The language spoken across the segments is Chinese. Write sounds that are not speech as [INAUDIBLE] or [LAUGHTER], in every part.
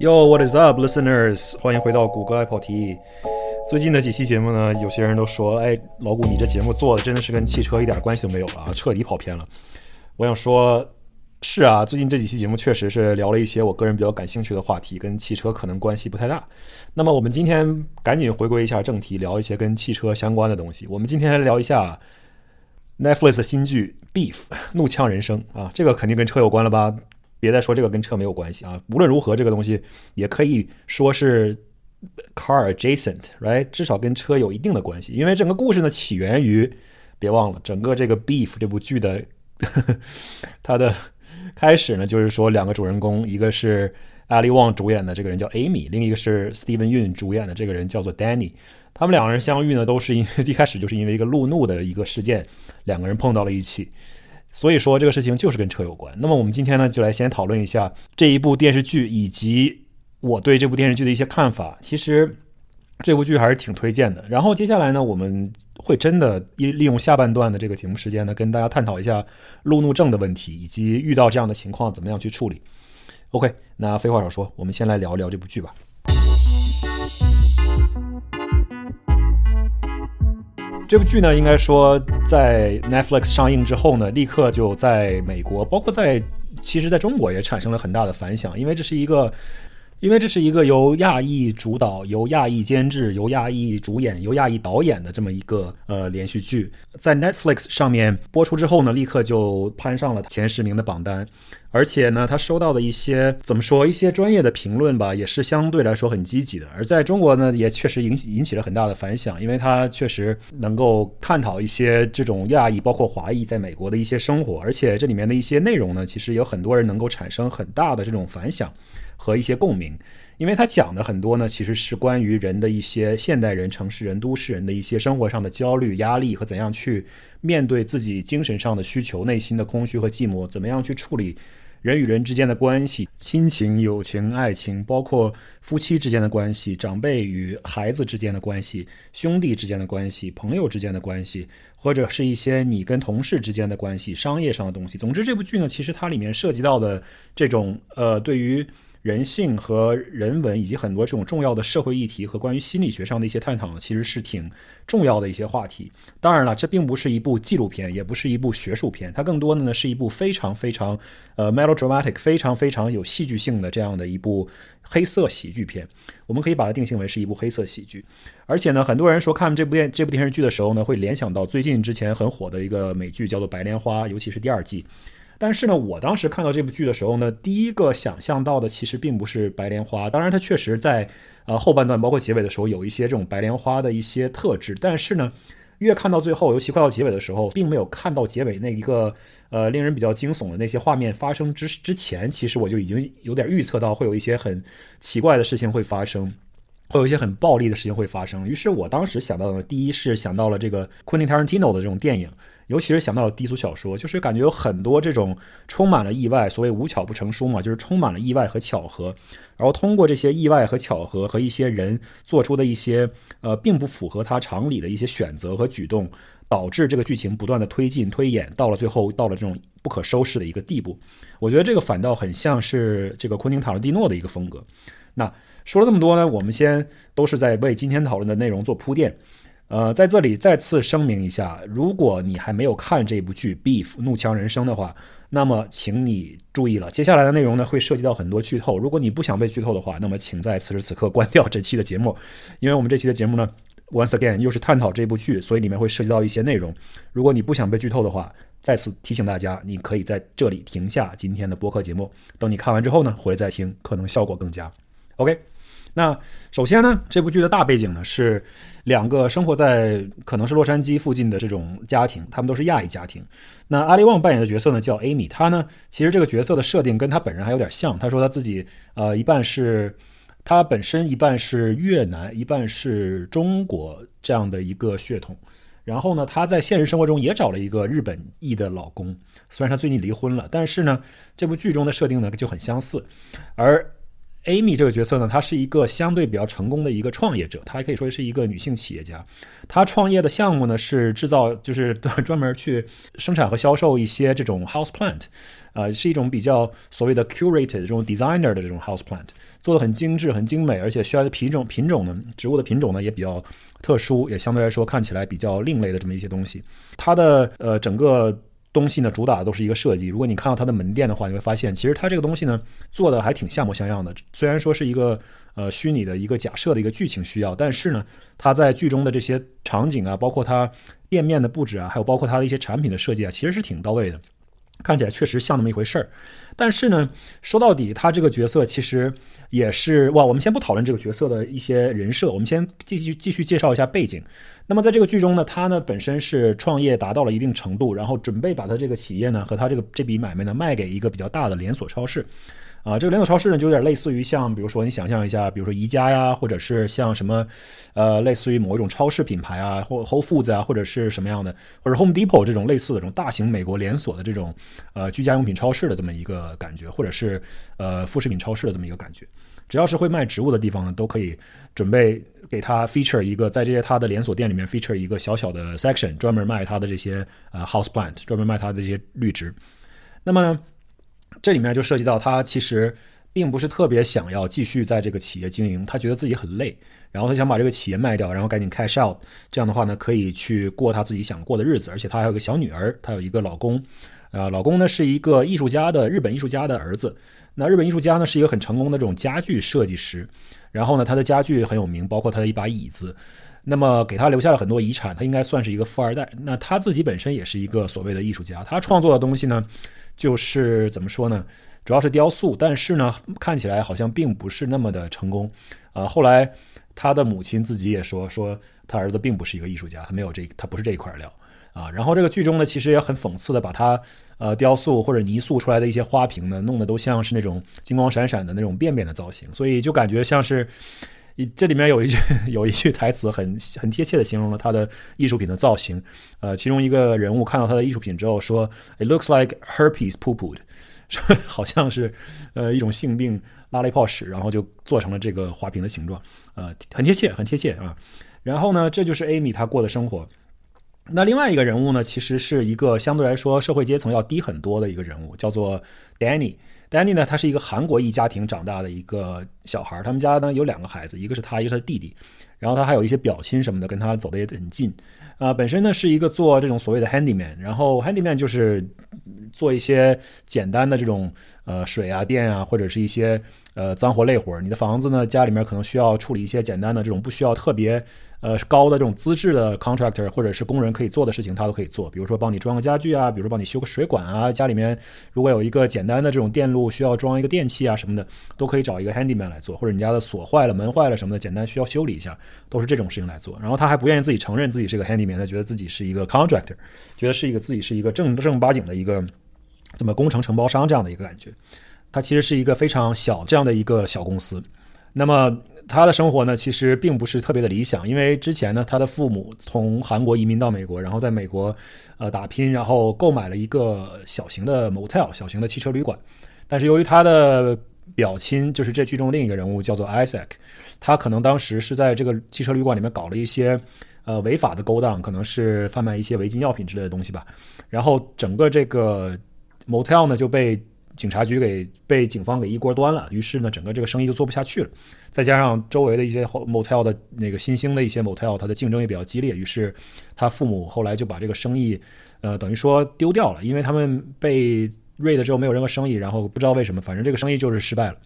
Yo, what is up, listeners？欢迎回到谷歌爱跑题。最近的几期节目呢，有些人都说，哎，老谷，你这节目做的真的是跟汽车一点关系都没有了啊，彻底跑偏了。我想说，是啊，最近这几期节目确实是聊了一些我个人比较感兴趣的话题，跟汽车可能关系不太大。那么我们今天赶紧回归一下正题，聊一些跟汽车相关的东西。我们今天来聊一下 Netflix 的新剧《Beef》怒呛人生啊，这个肯定跟车有关了吧？别再说这个跟车没有关系啊！无论如何，这个东西也可以说是 car adjacent，right？至少跟车有一定的关系，因为整个故事呢起源于，别忘了，整个这个 Beef 这部剧的呵呵它的开始呢，就是说两个主人公，一个是 Ali Wong 主演的这个人叫 Amy，另一个是 Steven Yun 主演的这个人叫做 Danny。他们两个人相遇呢，都是因一开始就是因为一个路怒的一个事件，两个人碰到了一起。所以说这个事情就是跟车有关。那么我们今天呢，就来先讨论一下这一部电视剧以及我对这部电视剧的一些看法。其实这部剧还是挺推荐的。然后接下来呢，我们会真的利利用下半段的这个节目时间呢，跟大家探讨一下路怒症的问题，以及遇到这样的情况怎么样去处理。OK，那废话少说，我们先来聊一聊这部剧吧。这部剧呢，应该说在 Netflix 上映之后呢，立刻就在美国，包括在其实在中国也产生了很大的反响，因为这是一个。因为这是一个由亚裔主导、由亚裔监制、由亚裔主演、由亚裔导演的这么一个呃连续剧，在 Netflix 上面播出之后呢，立刻就攀上了前十名的榜单，而且呢，他收到的一些怎么说一些专业的评论吧，也是相对来说很积极的。而在中国呢，也确实引起引起了很大的反响，因为它确实能够探讨一些这种亚裔包括华裔在美国的一些生活，而且这里面的一些内容呢，其实有很多人能够产生很大的这种反响。和一些共鸣，因为他讲的很多呢，其实是关于人的一些现代人、城市人、都市人的一些生活上的焦虑、压力和怎样去面对自己精神上的需求、内心的空虚和寂寞，怎么样去处理人与人之间的关系、亲情、友情、爱情，包括夫妻之间的关系、长辈与孩子之间的关系、兄弟之间的关系、朋友之间的关系，或者是一些你跟同事之间的关系、商业上的东西。总之，这部剧呢，其实它里面涉及到的这种呃，对于人性和人文以及很多这种重要的社会议题和关于心理学上的一些探讨呢，其实是挺重要的一些话题。当然了，这并不是一部纪录片，也不是一部学术片，它更多的呢是一部非常非常呃 melodramatic，非常非常有戏剧性的这样的一部黑色喜剧片。我们可以把它定性为是一部黑色喜剧。而且呢，很多人说看这部电这部电视剧的时候呢，会联想到最近之前很火的一个美剧叫做《白莲花》，尤其是第二季。但是呢，我当时看到这部剧的时候呢，第一个想象到的其实并不是白莲花。当然，它确实在呃后半段，包括结尾的时候，有一些这种白莲花的一些特质。但是呢，越看到最后，尤其快到结尾的时候，并没有看到结尾那一个呃令人比较惊悚的那些画面发生之之前，其实我就已经有点预测到会有一些很奇怪的事情会发生，会有一些很暴力的事情会发生。于是我当时想到的，第一是想到了这个 Quentin Tarantino 的这种电影。尤其是想到了低俗小说，就是感觉有很多这种充满了意外，所谓无巧不成书嘛，就是充满了意外和巧合。然后通过这些意外和巧合和一些人做出的一些呃并不符合他常理的一些选择和举动，导致这个剧情不断的推进推演，到了最后到了这种不可收拾的一个地步。我觉得这个反倒很像是这个昆汀塔伦蒂诺的一个风格。那说了这么多呢，我们先都是在为今天讨论的内容做铺垫。呃，在这里再次声明一下，如果你还没有看这部剧《Beef 怒呛人生》的话，那么请你注意了，接下来的内容呢会涉及到很多剧透。如果你不想被剧透的话，那么请在此时此刻关掉这期的节目，因为我们这期的节目呢，once again 又是探讨这部剧，所以里面会涉及到一些内容。如果你不想被剧透的话，再次提醒大家，你可以在这里停下今天的播客节目，等你看完之后呢，回来再听，可能效果更佳。OK。那首先呢，这部剧的大背景呢是两个生活在可能是洛杉矶附近的这种家庭，他们都是亚裔家庭。那阿里旺扮演的角色呢叫 Amy，她呢其实这个角色的设定跟她本人还有点像。她说她自己呃一半是她本身一半是越南，一半是中国这样的一个血统。然后呢，她在现实生活中也找了一个日本裔的老公，虽然她最近离婚了，但是呢，这部剧中的设定呢就很相似，而。Amy 这个角色呢，她是一个相对比较成功的一个创业者，她还可以说是一个女性企业家。她创业的项目呢是制造，就是 [LAUGHS] 专门去生产和销售一些这种 house plant，呃，是一种比较所谓的 curated 这种 designer 的这种 house plant，做的很精致、很精美，而且需要的品种品种呢，植物的品种呢也比较特殊，也相对来说看起来比较另类的这么一些东西。它的呃整个。东西呢，主打的都是一个设计。如果你看到它的门店的话，你会发现，其实它这个东西呢，做的还挺像模像样的。虽然说是一个呃虚拟的一个假设的一个剧情需要，但是呢，它在剧中的这些场景啊，包括它店面的布置啊，还有包括它的一些产品的设计啊，其实是挺到位的。看起来确实像那么一回事儿，但是呢，说到底，他这个角色其实也是哇。我们先不讨论这个角色的一些人设，我们先继续继续介绍一下背景。那么在这个剧中呢，他呢本身是创业达到了一定程度，然后准备把他这个企业呢和他这个这笔买卖呢卖给一个比较大的连锁超市。啊，这个连锁超市呢，就有点类似于像，比如说你想象一下，比如说宜家呀，或者是像什么，呃，类似于某一种超市品牌啊，或 Whole Foods 啊，或者是什么样的，或者 Home Depot 这种类似的这种大型美国连锁的这种呃居家用品超市的这么一个感觉，或者是呃副食品超市的这么一个感觉。只要是会卖植物的地方呢，都可以准备给他 feature 一个，在这些他的连锁店里面 feature 一个小小的 section，专门卖他的这些呃 house plant，专门卖他的这些绿植。那么。这里面就涉及到他其实并不是特别想要继续在这个企业经营，他觉得自己很累，然后他想把这个企业卖掉，然后赶紧 cash out，这样的话呢可以去过他自己想过的日子，而且他还有个小女儿，他有一个老公，啊，老公呢是一个艺术家的日本艺术家的儿子，那日本艺术家呢是一个很成功的这种家具设计师，然后呢他的家具很有名，包括他的一把椅子，那么给他留下了很多遗产，他应该算是一个富二代。那他自己本身也是一个所谓的艺术家，他创作的东西呢。就是怎么说呢？主要是雕塑，但是呢，看起来好像并不是那么的成功。啊，后来他的母亲自己也说，说他儿子并不是一个艺术家，他没有这，他不是这一块料啊。然后这个剧中呢，其实也很讽刺的把他呃雕塑或者泥塑出来的一些花瓶呢，弄得都像是那种金光闪闪的那种便便的造型，所以就感觉像是。这里面有一句 [LAUGHS] 有一句台词很很贴切的形容了他的艺术品的造型，呃，其中一个人物看到他的艺术品之后说：“It looks like herpes pooped”，[LAUGHS] 说好像是呃一种性病拉了一泡屎，然后就做成了这个花瓶的形状，呃，很贴切，很贴切啊。然后呢，这就是 Amy 她过的生活。那另外一个人物呢，其实是一个相对来说社会阶层要低很多的一个人物，叫做 Danny。Danny 呢，他是一个韩国裔家庭长大的一个小孩他们家呢有两个孩子，一个是他，一个是他弟弟。然后他还有一些表亲什么的，跟他走的也很近。啊，本身呢是一个做这种所谓的 handyman，然后 handyman 就是做一些简单的这种呃水啊、电啊，或者是一些呃脏活累活。你的房子呢，家里面可能需要处理一些简单的这种不需要特别。呃，高的这种资质的 contractor 或者是工人可以做的事情，他都可以做。比如说帮你装个家具啊，比如说帮你修个水管啊，家里面如果有一个简单的这种电路需要装一个电器啊什么的，都可以找一个 handyman 来做。或者你家的锁坏了、门坏了什么的，简单需要修理一下，都是这种事情来做。然后他还不愿意自己承认自己是个 handyman，他觉得自己是一个 contractor，觉得是一个自己是一个正正八经的一个怎么工程承包商这样的一个感觉。他其实是一个非常小这样的一个小公司。那么。他的生活呢，其实并不是特别的理想，因为之前呢，他的父母从韩国移民到美国，然后在美国，呃，打拼，然后购买了一个小型的 motel，小型的汽车旅馆。但是由于他的表亲，就是这剧中另一个人物叫做 Isaac，他可能当时是在这个汽车旅馆里面搞了一些呃违法的勾当，可能是贩卖一些违禁药品之类的东西吧。然后整个这个 motel 呢就被。警察局给被警方给一锅端了，于是呢，整个这个生意就做不下去了。再加上周围的一些 motel 的那个新兴的一些 motel，它的竞争也比较激烈，于是他父母后来就把这个生意，呃，等于说丢掉了，因为他们被 raid 之后没有任何生意，然后不知道为什么，反正这个生意就是失败了。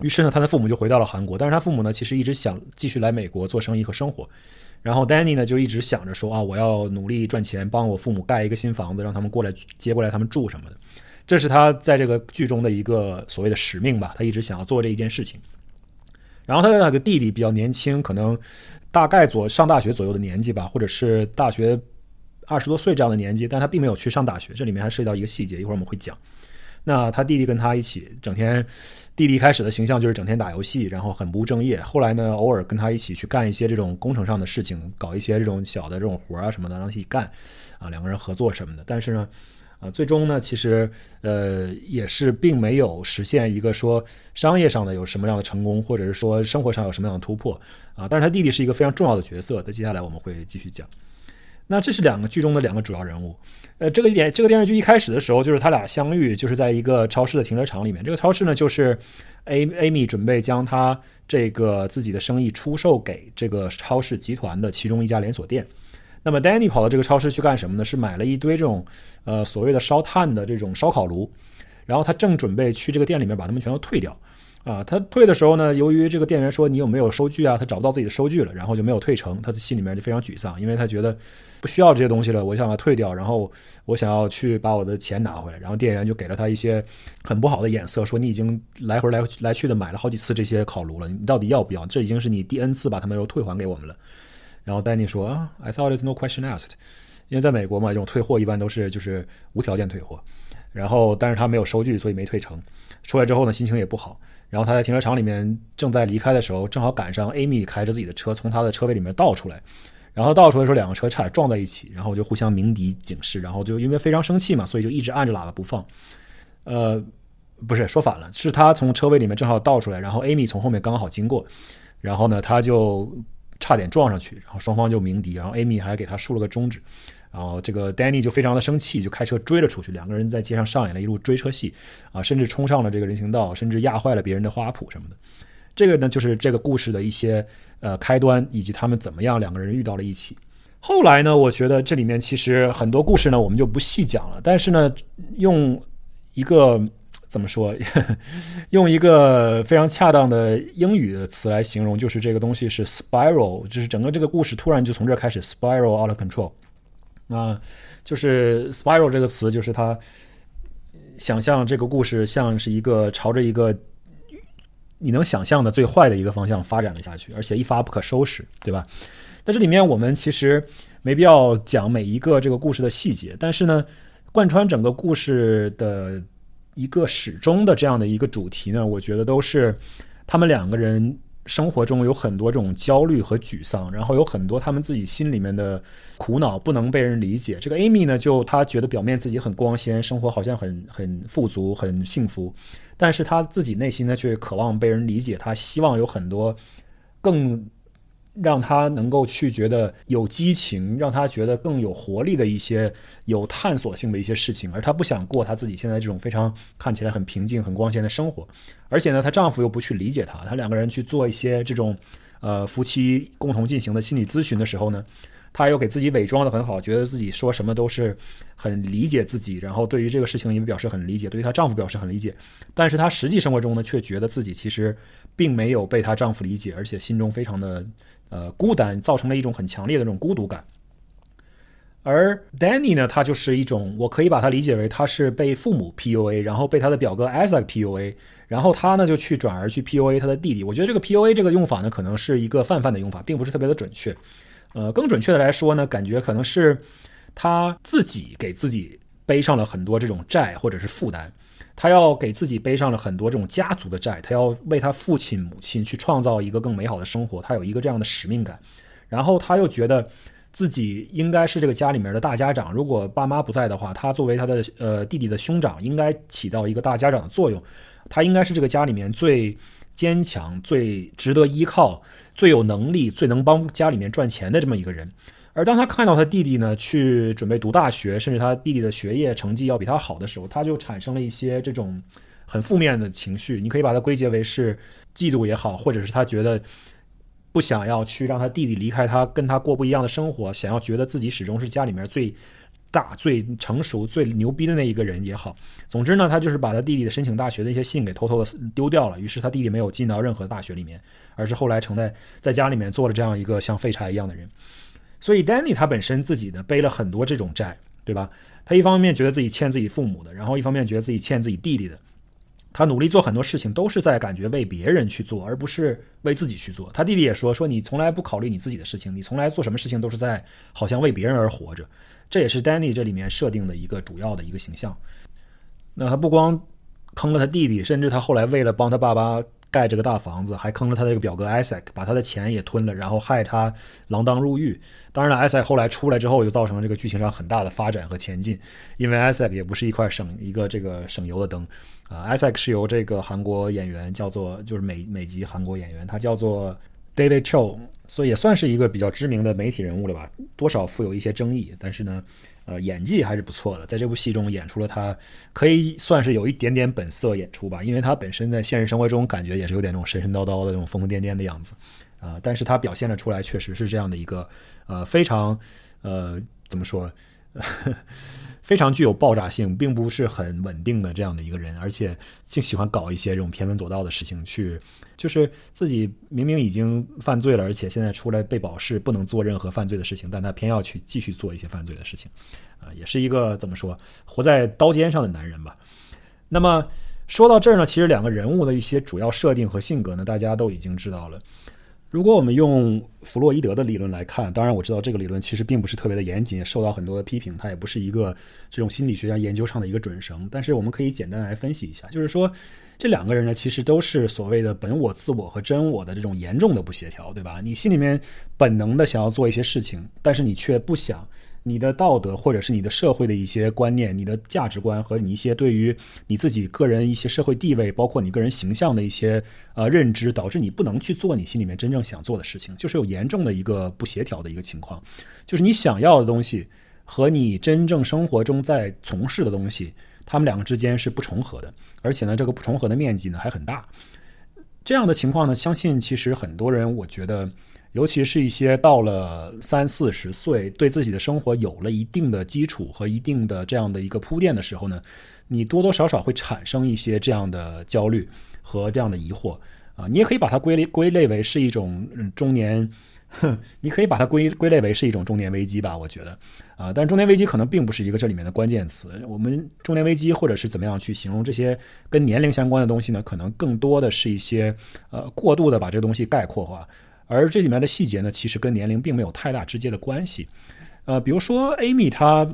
于是呢，他的父母就回到了韩国，但是他父母呢，其实一直想继续来美国做生意和生活。然后 Danny 呢，就一直想着说啊，我要努力赚钱，帮我父母盖一个新房子，让他们过来接过来他们住什么的。这是他在这个剧中的一个所谓的使命吧，他一直想要做这一件事情。然后他的那个弟弟比较年轻，可能大概左上大学左右的年纪吧，或者是大学二十多岁这样的年纪，但他并没有去上大学。这里面还涉及到一个细节，一会儿我们会讲。那他弟弟跟他一起整天，弟弟开始的形象就是整天打游戏，然后很不务正业。后来呢，偶尔跟他一起去干一些这种工程上的事情，搞一些这种小的这种活啊什么的，让他一起干啊，两个人合作什么的。但是呢。啊，最终呢，其实呃也是并没有实现一个说商业上的有什么样的成功，或者是说生活上有什么样的突破啊。但是他弟弟是一个非常重要的角色，那接下来我们会继续讲。那这是两个剧中的两个主要人物。呃，这个点这个电视剧一开始的时候，就是他俩相遇，就是在一个超市的停车场里面。这个超市呢，就是 A Amy 准备将他这个自己的生意出售给这个超市集团的其中一家连锁店。那么，Danny 跑到这个超市去干什么呢？是买了一堆这种，呃，所谓的烧炭的这种烧烤炉，然后他正准备去这个店里面把它们全都退掉。啊，他退的时候呢，由于这个店员说你有没有收据啊，他找不到自己的收据了，然后就没有退成。他的心里面就非常沮丧，因为他觉得不需要这些东西了，我想要退掉，然后我想要去把我的钱拿回来。然后店员就给了他一些很不好的眼色，说你已经来回来来去的买了好几次这些烤炉了，你到底要不要？这已经是你第 N 次把它们又退还给我们了。然后丹尼说啊，I thought it's no question asked，因为在美国嘛，这种退货一般都是就是无条件退货。然后，但是他没有收据，所以没退成。出来之后呢，心情也不好。然后他在停车场里面正在离开的时候，正好赶上 Amy 开着自己的车从他的车位里面倒出来。然后倒出来的时候，两个车差点撞在一起，然后就互相鸣笛警示。然后就因为非常生气嘛，所以就一直按着喇叭不放。呃，不是说反了，是他从车位里面正好倒出来，然后 Amy 从后面刚好经过，然后呢他就。差点撞上去，然后双方就鸣笛，然后 Amy 还给他竖了个中指，然后这个 Danny 就非常的生气，就开车追了出去，两个人在街上上演了一路追车戏，啊，甚至冲上了这个人行道，甚至压坏了别人的花圃什么的。这个呢，就是这个故事的一些呃开端，以及他们怎么样两个人遇到了一起。后来呢，我觉得这里面其实很多故事呢，我们就不细讲了，但是呢，用一个。怎么说？用一个非常恰当的英语的词来形容，就是这个东西是 spiral，就是整个这个故事突然就从这儿开始 spiral out of control。啊，就是 spiral 这个词，就是它想象这个故事像是一个朝着一个你能想象的最坏的一个方向发展了下去，而且一发不可收拾，对吧？在这里面，我们其实没必要讲每一个这个故事的细节，但是呢，贯穿整个故事的。一个始终的这样的一个主题呢，我觉得都是他们两个人生活中有很多这种焦虑和沮丧，然后有很多他们自己心里面的苦恼不能被人理解。这个 Amy 呢，就她觉得表面自己很光鲜，生活好像很很富足、很幸福，但是她自己内心呢却渴望被人理解，她希望有很多更。让他能够去觉得有激情，让他觉得更有活力的一些有探索性的一些事情，而她不想过她自己现在这种非常看起来很平静、很光鲜的生活。而且呢，她丈夫又不去理解她，她两个人去做一些这种呃夫妻共同进行的心理咨询的时候呢，她又给自己伪装的很好，觉得自己说什么都是很理解自己，然后对于这个事情也表示很理解，对于她丈夫表示很理解。但是她实际生活中呢，却觉得自己其实并没有被她丈夫理解，而且心中非常的。呃，孤单造成了一种很强烈的这种孤独感，而 Danny 呢，他就是一种，我可以把它理解为他是被父母 PUA，然后被他的表哥 Isaac PUA，然后他呢就去转而去 PUA 他的弟弟。我觉得这个 PUA 这个用法呢，可能是一个泛泛的用法，并不是特别的准确。呃，更准确的来说呢，感觉可能是他自己给自己背上了很多这种债或者是负担。他要给自己背上了很多这种家族的债，他要为他父亲母亲去创造一个更美好的生活，他有一个这样的使命感。然后他又觉得自己应该是这个家里面的大家长，如果爸妈不在的话，他作为他的呃弟弟的兄长，应该起到一个大家长的作用。他应该是这个家里面最坚强、最值得依靠、最有能力、最能帮家里面赚钱的这么一个人。而当他看到他弟弟呢去准备读大学，甚至他弟弟的学业成绩要比他好的时候，他就产生了一些这种很负面的情绪。你可以把它归结为是嫉妒也好，或者是他觉得不想要去让他弟弟离开他，跟他过不一样的生活，想要觉得自己始终是家里面最大、最成熟、最牛逼的那一个人也好。总之呢，他就是把他弟弟的申请大学的一些信给偷偷的丢掉了。于是他弟弟没有进到任何大学里面，而是后来成在在家里面做了这样一个像废柴一样的人。所以，Danny 他本身自己呢背了很多这种债，对吧？他一方面觉得自己欠自己父母的，然后一方面觉得自己欠自己弟弟的。他努力做很多事情，都是在感觉为别人去做，而不是为自己去做。他弟弟也说：“说你从来不考虑你自己的事情，你从来做什么事情都是在好像为别人而活着。”这也是 Danny 这里面设定的一个主要的一个形象。那他不光坑了他弟弟，甚至他后来为了帮他爸爸盖这个大房子，还坑了他的这个表哥 Isaac，把他的钱也吞了，然后害他锒铛入狱。当然了，Isaac 后来出来之后，就造成了这个剧情上很大的发展和前进，因为 Isaac 也不是一块省一个这个省油的灯啊。Isaac 是由这个韩国演员叫做，就是美美籍韩国演员，他叫做 David Cho，所以也算是一个比较知名的媒体人物了吧，多少富有一些争议，但是呢。呃，演技还是不错的，在这部戏中演出了他可以算是有一点点本色演出吧，因为他本身在现实生活中感觉也是有点那种神神叨叨的那种疯疯癫癫的样子，啊，但是他表现了出来，确实是这样的一个呃非常呃怎么说呵？非常具有爆炸性，并不是很稳定的这样的一个人，而且竟喜欢搞一些这种偏门左道的事情，去就是自己明明已经犯罪了，而且现在出来被保释，不能做任何犯罪的事情，但他偏要去继续做一些犯罪的事情，啊，也是一个怎么说，活在刀尖上的男人吧。那么说到这儿呢，其实两个人物的一些主要设定和性格呢，大家都已经知道了。如果我们用弗洛伊德的理论来看，当然我知道这个理论其实并不是特别的严谨，也受到很多的批评，它也不是一个这种心理学家研究上的一个准绳。但是我们可以简单来分析一下，就是说这两个人呢，其实都是所谓的本我、自我和真我的这种严重的不协调，对吧？你心里面本能的想要做一些事情，但是你却不想。你的道德，或者是你的社会的一些观念、你的价值观和你一些对于你自己个人一些社会地位，包括你个人形象的一些呃认知，导致你不能去做你心里面真正想做的事情，就是有严重的一个不协调的一个情况，就是你想要的东西和你真正生活中在从事的东西，他们两个之间是不重合的，而且呢，这个不重合的面积呢还很大。这样的情况呢，相信其实很多人，我觉得。尤其是一些到了三四十岁，对自己的生活有了一定的基础和一定的这样的一个铺垫的时候呢，你多多少少会产生一些这样的焦虑和这样的疑惑啊。你也可以把它归类归类为是一种中年，哼你可以把它归归类为是一种中年危机吧。我觉得啊，但中年危机可能并不是一个这里面的关键词。我们中年危机或者是怎么样去形容这些跟年龄相关的东西呢？可能更多的是一些呃过度的把这个东西概括化。而这里面的细节呢，其实跟年龄并没有太大直接的关系。呃，比如说 Amy 她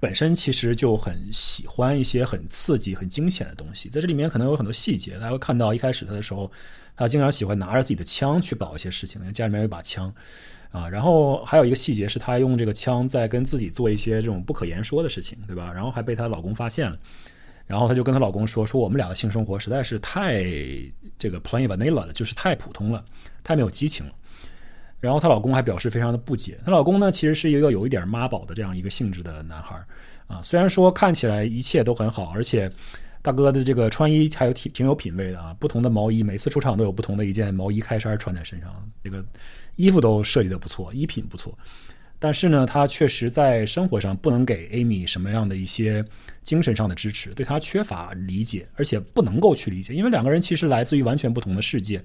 本身其实就很喜欢一些很刺激、很惊险的东西，在这里面可能有很多细节，大家会看到一开始她的时候，她经常喜欢拿着自己的枪去搞一些事情，因为家里面有把枪啊。然后还有一个细节是她用这个枪在跟自己做一些这种不可言说的事情，对吧？然后还被她老公发现了，然后她就跟她老公说：“说我们俩的性生活实在是太这个 plain vanilla 了，就是太普通了。”太没有激情了，然后她老公还表示非常的不解。她老公呢，其实是一个有一点妈宝的这样一个性质的男孩儿啊。虽然说看起来一切都很好，而且大哥的这个穿衣还有挺挺有品位的啊。不同的毛衣，每次出场都有不同的一件毛衣开衫穿在身上，这个衣服都设计的不错，衣品不错。但是呢，他确实在生活上不能给 Amy 什么样的一些精神上的支持，对他缺乏理解，而且不能够去理解，因为两个人其实来自于完全不同的世界。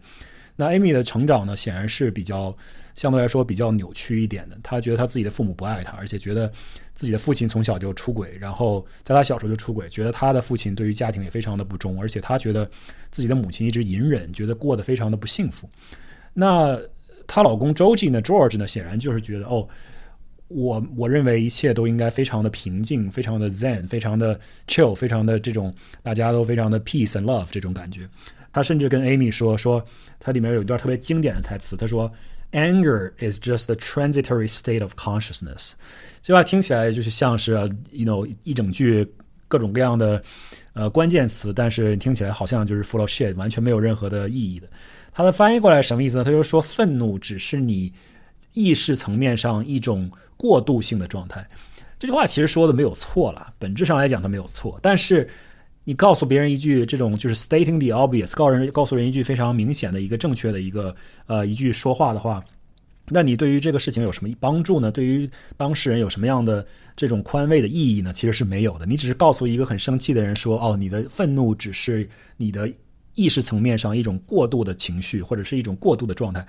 那 Amy 的成长呢，显然是比较相对来说比较扭曲一点的。她觉得她自己的父母不爱她，而且觉得自己的父亲从小就出轨，然后在她小时候就出轨，觉得她的父亲对于家庭也非常的不忠，而且她觉得自己的母亲一直隐忍，觉得过得非常的不幸福。那她老公 George 呢，George 呢，显然就是觉得哦，我我认为一切都应该非常的平静，非常的 Zen，非常的 chill，非常的这种大家都非常的 peace and love 这种感觉。他甚至跟 Amy 说说。它里面有一段特别经典的台词，他说：“Anger is just a transitory state of consciousness。”这句话听起来就是像是，you know，一整句各种各样的呃关键词，但是听起来好像就是 full of shit，完全没有任何的意义的。它的翻译过来什么意思呢？他就说，愤怒只是你意识层面上一种过渡性的状态。这句话其实说的没有错了，本质上来讲它没有错，但是。你告诉别人一句这种就是 stating the obvious，告诉人告诉人一句非常明显的一个正确的一个呃一句说话的话，那你对于这个事情有什么帮助呢？对于当事人有什么样的这种宽慰的意义呢？其实是没有的。你只是告诉一个很生气的人说，哦，你的愤怒只是你的意识层面上一种过度的情绪，或者是一种过度的状态。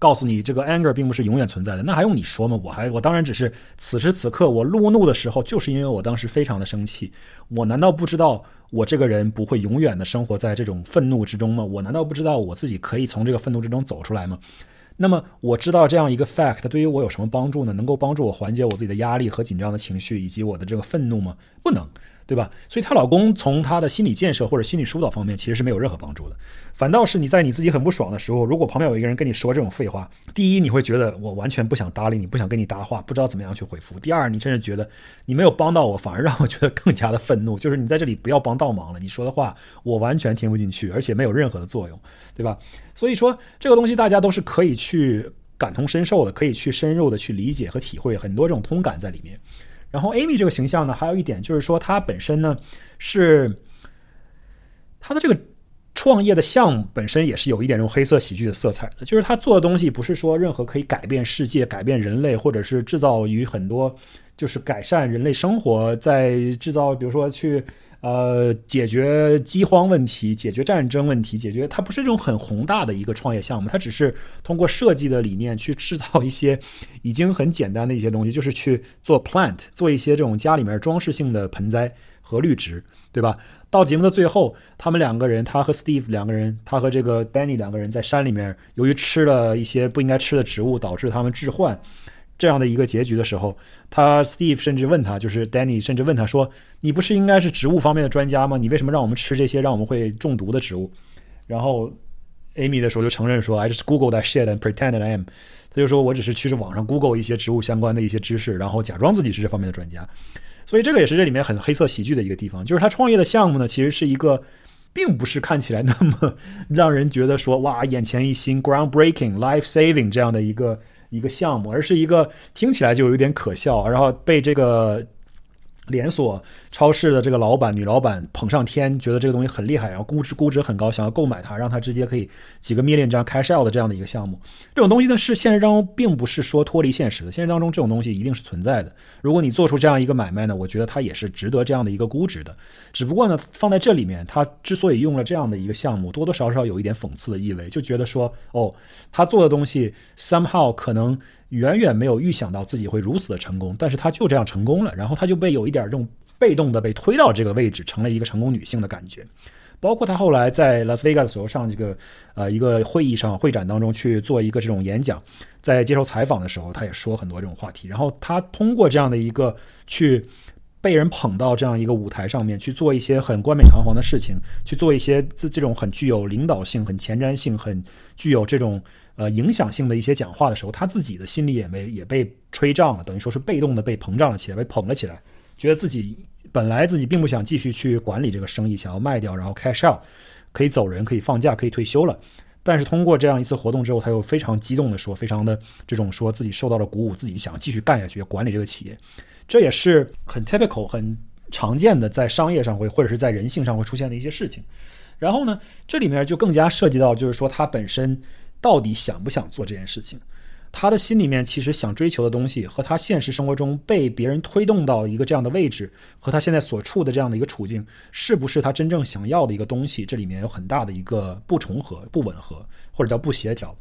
告诉你，这个 anger 并不是永远存在的，那还用你说吗？我还我当然只是此时此刻我怒怒的时候，就是因为我当时非常的生气。我难道不知道我这个人不会永远的生活在这种愤怒之中吗？我难道不知道我自己可以从这个愤怒之中走出来吗？那么我知道这样一个 fact 对于我有什么帮助呢？能够帮助我缓解我自己的压力和紧张的情绪以及我的这个愤怒吗？不能。对吧？所以她老公从她的心理建设或者心理疏导方面其实是没有任何帮助的。反倒是你在你自己很不爽的时候，如果旁边有一个人跟你说这种废话，第一你会觉得我完全不想搭理你，不想跟你搭话，不知道怎么样去回复；第二，你甚至觉得你没有帮到我，反而让我觉得更加的愤怒。就是你在这里不要帮倒忙了，你说的话我完全听不进去，而且没有任何的作用，对吧？所以说这个东西大家都是可以去感同身受的，可以去深入的去理解和体会很多这种通感在里面。然后 Amy 这个形象呢，还有一点就是说她本身呢是她的这个。创业的项目本身也是有一点这种黑色喜剧的色彩的，就是他做的东西不是说任何可以改变世界、改变人类，或者是制造于很多就是改善人类生活，在制造，比如说去呃解决饥荒问题、解决战争问题、解决，它不是一种很宏大的一个创业项目，它只是通过设计的理念去制造一些已经很简单的一些东西，就是去做 plant，做一些这种家里面装饰性的盆栽和绿植，对吧？到节目的最后，他们两个人，他和 Steve 两个人，他和这个 Danny 两个人在山里面，由于吃了一些不应该吃的植物，导致他们致幻，这样的一个结局的时候，他 Steve 甚至问他，就是 Danny 甚至问他说：“你不是应该是植物方面的专家吗？你为什么让我们吃这些让我们会中毒的植物？”然后 Amy 的时候就承认说：“I just Google that shit and pretend I am。”他就说：“我只是去网上 Google 一些植物相关的一些知识，然后假装自己是这方面的专家。”所以这个也是这里面很黑色喜剧的一个地方，就是他创业的项目呢，其实是一个，并不是看起来那么让人觉得说哇眼前一新、groundbreaking、life saving 这样的一个一个项目，而是一个听起来就有点可笑，然后被这个。连锁超市的这个老板女老板捧上天，觉得这个东西很厉害，然后估值估值很高，想要购买它，让它直接可以几个 million 这样 cash out 的这样的一个项目。这种东西呢，是现实当中并不是说脱离现实的，现实当中这种东西一定是存在的。如果你做出这样一个买卖呢，我觉得它也是值得这样的一个估值的。只不过呢，放在这里面，他之所以用了这样的一个项目，多多少少有一点讽刺的意味，就觉得说，哦，他做的东西 somehow 可能。远远没有预想到自己会如此的成功，但是她就这样成功了，然后她就被有一点这种被动的被推到这个位置，成了一个成功女性的感觉。包括她后来在拉斯维加斯时候上这个呃一个会议上会展当中去做一个这种演讲，在接受采访的时候，她也说很多这种话题。然后她通过这样的一个去被人捧到这样一个舞台上面去做一些很冠冕堂皇的事情，去做一些这这种很具有领导性、很前瞻性、很具有这种。呃，影响性的一些讲话的时候，他自己的心里也被也被吹胀了，等于说是被动的被膨胀了起来，被捧了起来，觉得自己本来自己并不想继续去管理这个生意，想要卖掉，然后 cash out，可以走人，可以放假，可以退休了。但是通过这样一次活动之后，他又非常激动的说，非常的这种说自己受到了鼓舞，自己想继续干下去，管理这个企业。这也是很 typical 很常见的在商业上会或者是在人性上会出现的一些事情。然后呢，这里面就更加涉及到就是说他本身。到底想不想做这件事情？他的心里面其实想追求的东西，和他现实生活中被别人推动到一个这样的位置，和他现在所处的这样的一个处境，是不是他真正想要的一个东西？这里面有很大的一个不重合、不吻合，或者叫不协调。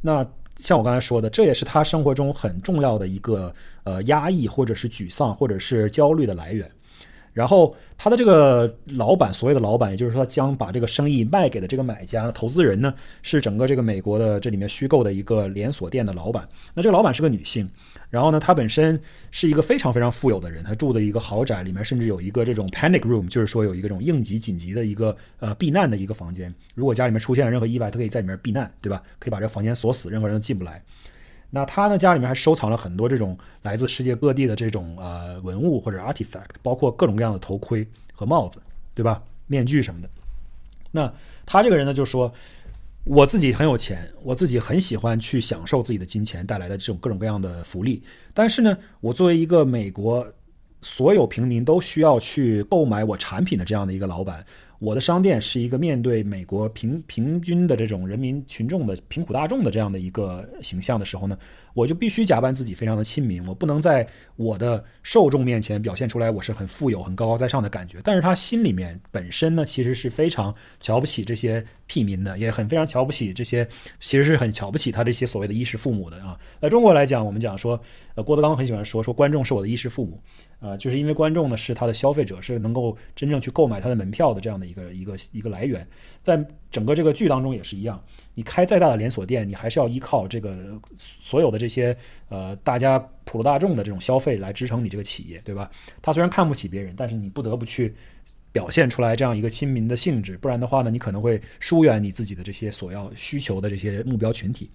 那像我刚才说的，这也是他生活中很重要的一个呃压抑，或者是沮丧，或者是焦虑的来源。然后他的这个老板，所谓的老板，也就是说他将把这个生意卖给的这个买家、投资人呢，是整个这个美国的这里面虚构的一个连锁店的老板。那这个老板是个女性，然后呢，她本身是一个非常非常富有的人，她住的一个豪宅里面，甚至有一个这种 panic room，就是说有一个这种应急紧急的一个呃避难的一个房间。如果家里面出现了任何意外，她可以在里面避难，对吧？可以把这房间锁死，任何人都进不来。那他呢？家里面还收藏了很多这种来自世界各地的这种呃文物或者 artifact，包括各种各样的头盔和帽子，对吧？面具什么的。那他这个人呢，就说我自己很有钱，我自己很喜欢去享受自己的金钱带来的这种各种各样的福利。但是呢，我作为一个美国所有平民都需要去购买我产品的这样的一个老板。我的商店是一个面对美国平平均的这种人民群众的贫苦大众的这样的一个形象的时候呢，我就必须假扮自己非常的亲民，我不能在我的受众面前表现出来我是很富有、很高高在上的感觉。但是他心里面本身呢，其实是非常瞧不起这些屁民的，也很非常瞧不起这些，其实是很瞧不起他这些所谓的衣食父母的啊。在中国来讲，我们讲说，呃，郭德纲很喜欢说说观众是我的衣食父母。呃，就是因为观众呢是他的消费者，是能够真正去购买他的门票的这样的一个一个一个来源，在整个这个剧当中也是一样，你开再大的连锁店，你还是要依靠这个所有的这些呃大家普罗大众的这种消费来支撑你这个企业，对吧？他虽然看不起别人，但是你不得不去表现出来这样一个亲民的性质，不然的话呢，你可能会疏远你自己的这些所要需求的这些目标群体。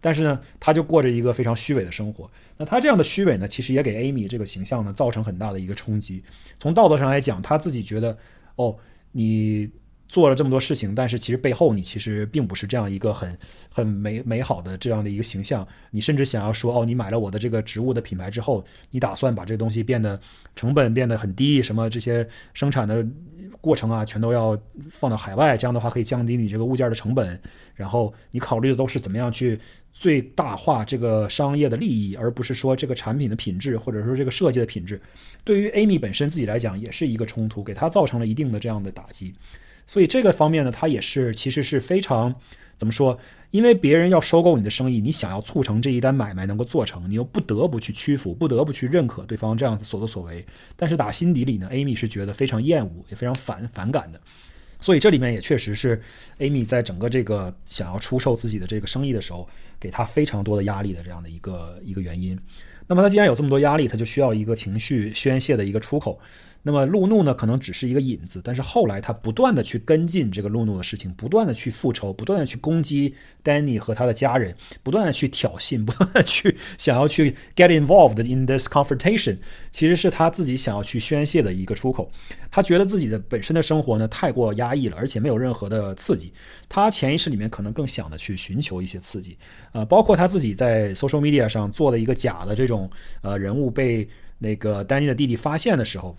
但是呢，他就过着一个非常虚伪的生活。那他这样的虚伪呢，其实也给 Amy 这个形象呢造成很大的一个冲击。从道德上来讲，他自己觉得，哦，你做了这么多事情，但是其实背后你其实并不是这样一个很很美美好的这样的一个形象。你甚至想要说，哦，你买了我的这个植物的品牌之后，你打算把这个东西变得成本变得很低，什么这些生产的过程啊，全都要放到海外，这样的话可以降低你这个物件的成本。然后你考虑的都是怎么样去。最大化这个商业的利益，而不是说这个产品的品质，或者说这个设计的品质，对于 Amy 本身自己来讲也是一个冲突，给她造成了一定的这样的打击。所以这个方面呢，他也是其实是非常怎么说？因为别人要收购你的生意，你想要促成这一单买卖能够做成，你又不得不去屈服，不得不去认可对方这样所作所为。但是打心底里呢，Amy 是觉得非常厌恶，也非常反反感的。所以这里面也确实是，Amy 在整个这个想要出售自己的这个生意的时候，给他非常多的压力的这样的一个一个原因。那么他既然有这么多压力，他就需要一个情绪宣泄的一个出口。那么路怒呢，可能只是一个引子，但是后来他不断的去跟进这个路怒的事情，不断的去复仇，不断的去攻击 Danny 和他的家人，不断的去挑衅，[LAUGHS] 不断的去想要去 get involved in this confrontation，其实是他自己想要去宣泄的一个出口。他觉得自己的本身的生活呢太过压抑了，而且没有任何的刺激。他潜意识里面可能更想的去寻求一些刺激，呃，包括他自己在 social media 上做的一个假的这种呃人物被那个 Danny 的弟弟发现的时候。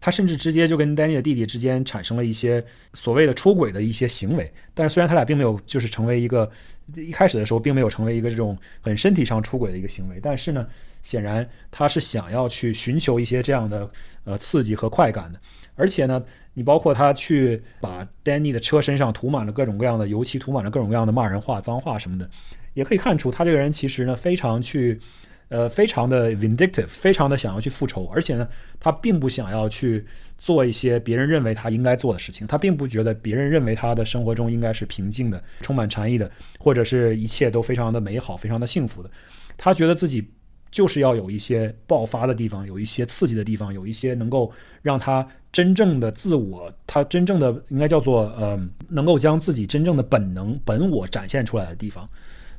他甚至直接就跟丹尼的弟弟之间产生了一些所谓的出轨的一些行为，但是虽然他俩并没有就是成为一个一开始的时候并没有成为一个这种很身体上出轨的一个行为，但是呢，显然他是想要去寻求一些这样的呃刺激和快感的，而且呢，你包括他去把丹尼的车身上涂满了各种各样的油漆，涂满了各种各样的骂人话、脏话什么的，也可以看出他这个人其实呢非常去。呃，非常的 vindictive，非常的想要去复仇，而且呢，他并不想要去做一些别人认为他应该做的事情，他并不觉得别人认为他的生活中应该是平静的、充满禅意的，或者是一切都非常的美好、非常的幸福的。他觉得自己就是要有一些爆发的地方，有一些刺激的地方，有一些能够让他真正的自我，他真正的应该叫做呃，能够将自己真正的本能、本我展现出来的地方。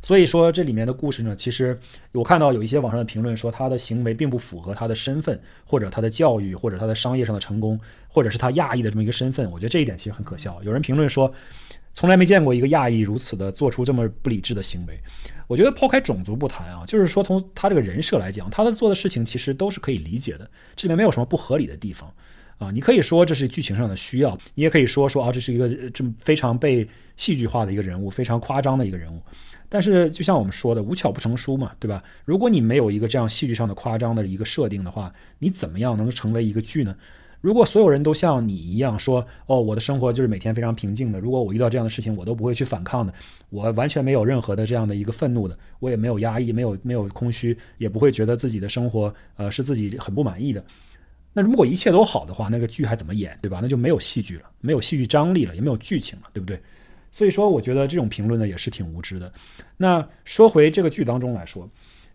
所以说，这里面的故事呢，其实我看到有一些网上的评论说，他的行为并不符合他的身份，或者他的教育，或者他的商业上的成功，或者是他亚裔的这么一个身份。我觉得这一点其实很可笑。有人评论说，从来没见过一个亚裔如此的做出这么不理智的行为。我觉得抛开种族不谈啊，就是说从他这个人设来讲，他的做的事情其实都是可以理解的，这里面没有什么不合理的地方啊。你可以说这是剧情上的需要，你也可以说说啊，这是一个这么非常被戏剧化的一个人物，非常夸张的一个人物。但是，就像我们说的，无巧不成书嘛，对吧？如果你没有一个这样戏剧上的夸张的一个设定的话，你怎么样能成为一个剧呢？如果所有人都像你一样说，哦，我的生活就是每天非常平静的，如果我遇到这样的事情，我都不会去反抗的，我完全没有任何的这样的一个愤怒的，我也没有压抑，没有没有空虚，也不会觉得自己的生活呃是自己很不满意的。那如果一切都好的话，那个剧还怎么演，对吧？那就没有戏剧了，没有戏剧张力了，也没有剧情了，对不对？所以说，我觉得这种评论呢也是挺无知的。那说回这个剧当中来说，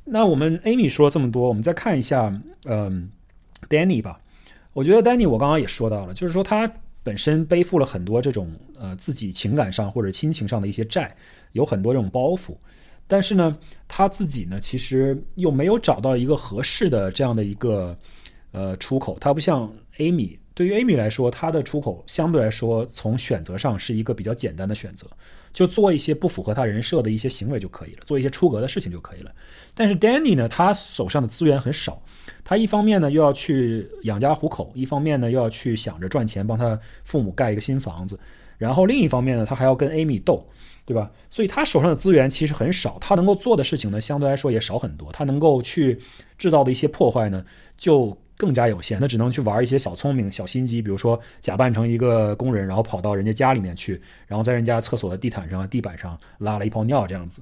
那我们 Amy 说这么多，我们再看一下，嗯，Danny 吧。我觉得 Danny 我刚刚也说到了，就是说他本身背负了很多这种呃自己情感上或者亲情上的一些债，有很多这种包袱。但是呢，他自己呢其实又没有找到一个合适的这样的一个呃出口。他不像 Amy。对于 Amy 来说，它的出口相对来说从选择上是一个比较简单的选择，就做一些不符合他人设的一些行为就可以了，做一些出格的事情就可以了。但是 Danny 呢，他手上的资源很少，他一方面呢又要去养家糊口，一方面呢又要去想着赚钱帮他父母盖一个新房子，然后另一方面呢他还要跟 Amy 斗，对吧？所以他手上的资源其实很少，他能够做的事情呢相对来说也少很多，他能够去制造的一些破坏呢就。更加有限，那只能去玩一些小聪明、小心机，比如说假扮成一个工人，然后跑到人家家里面去，然后在人家厕所的地毯上、地板上拉了一泡尿这样子。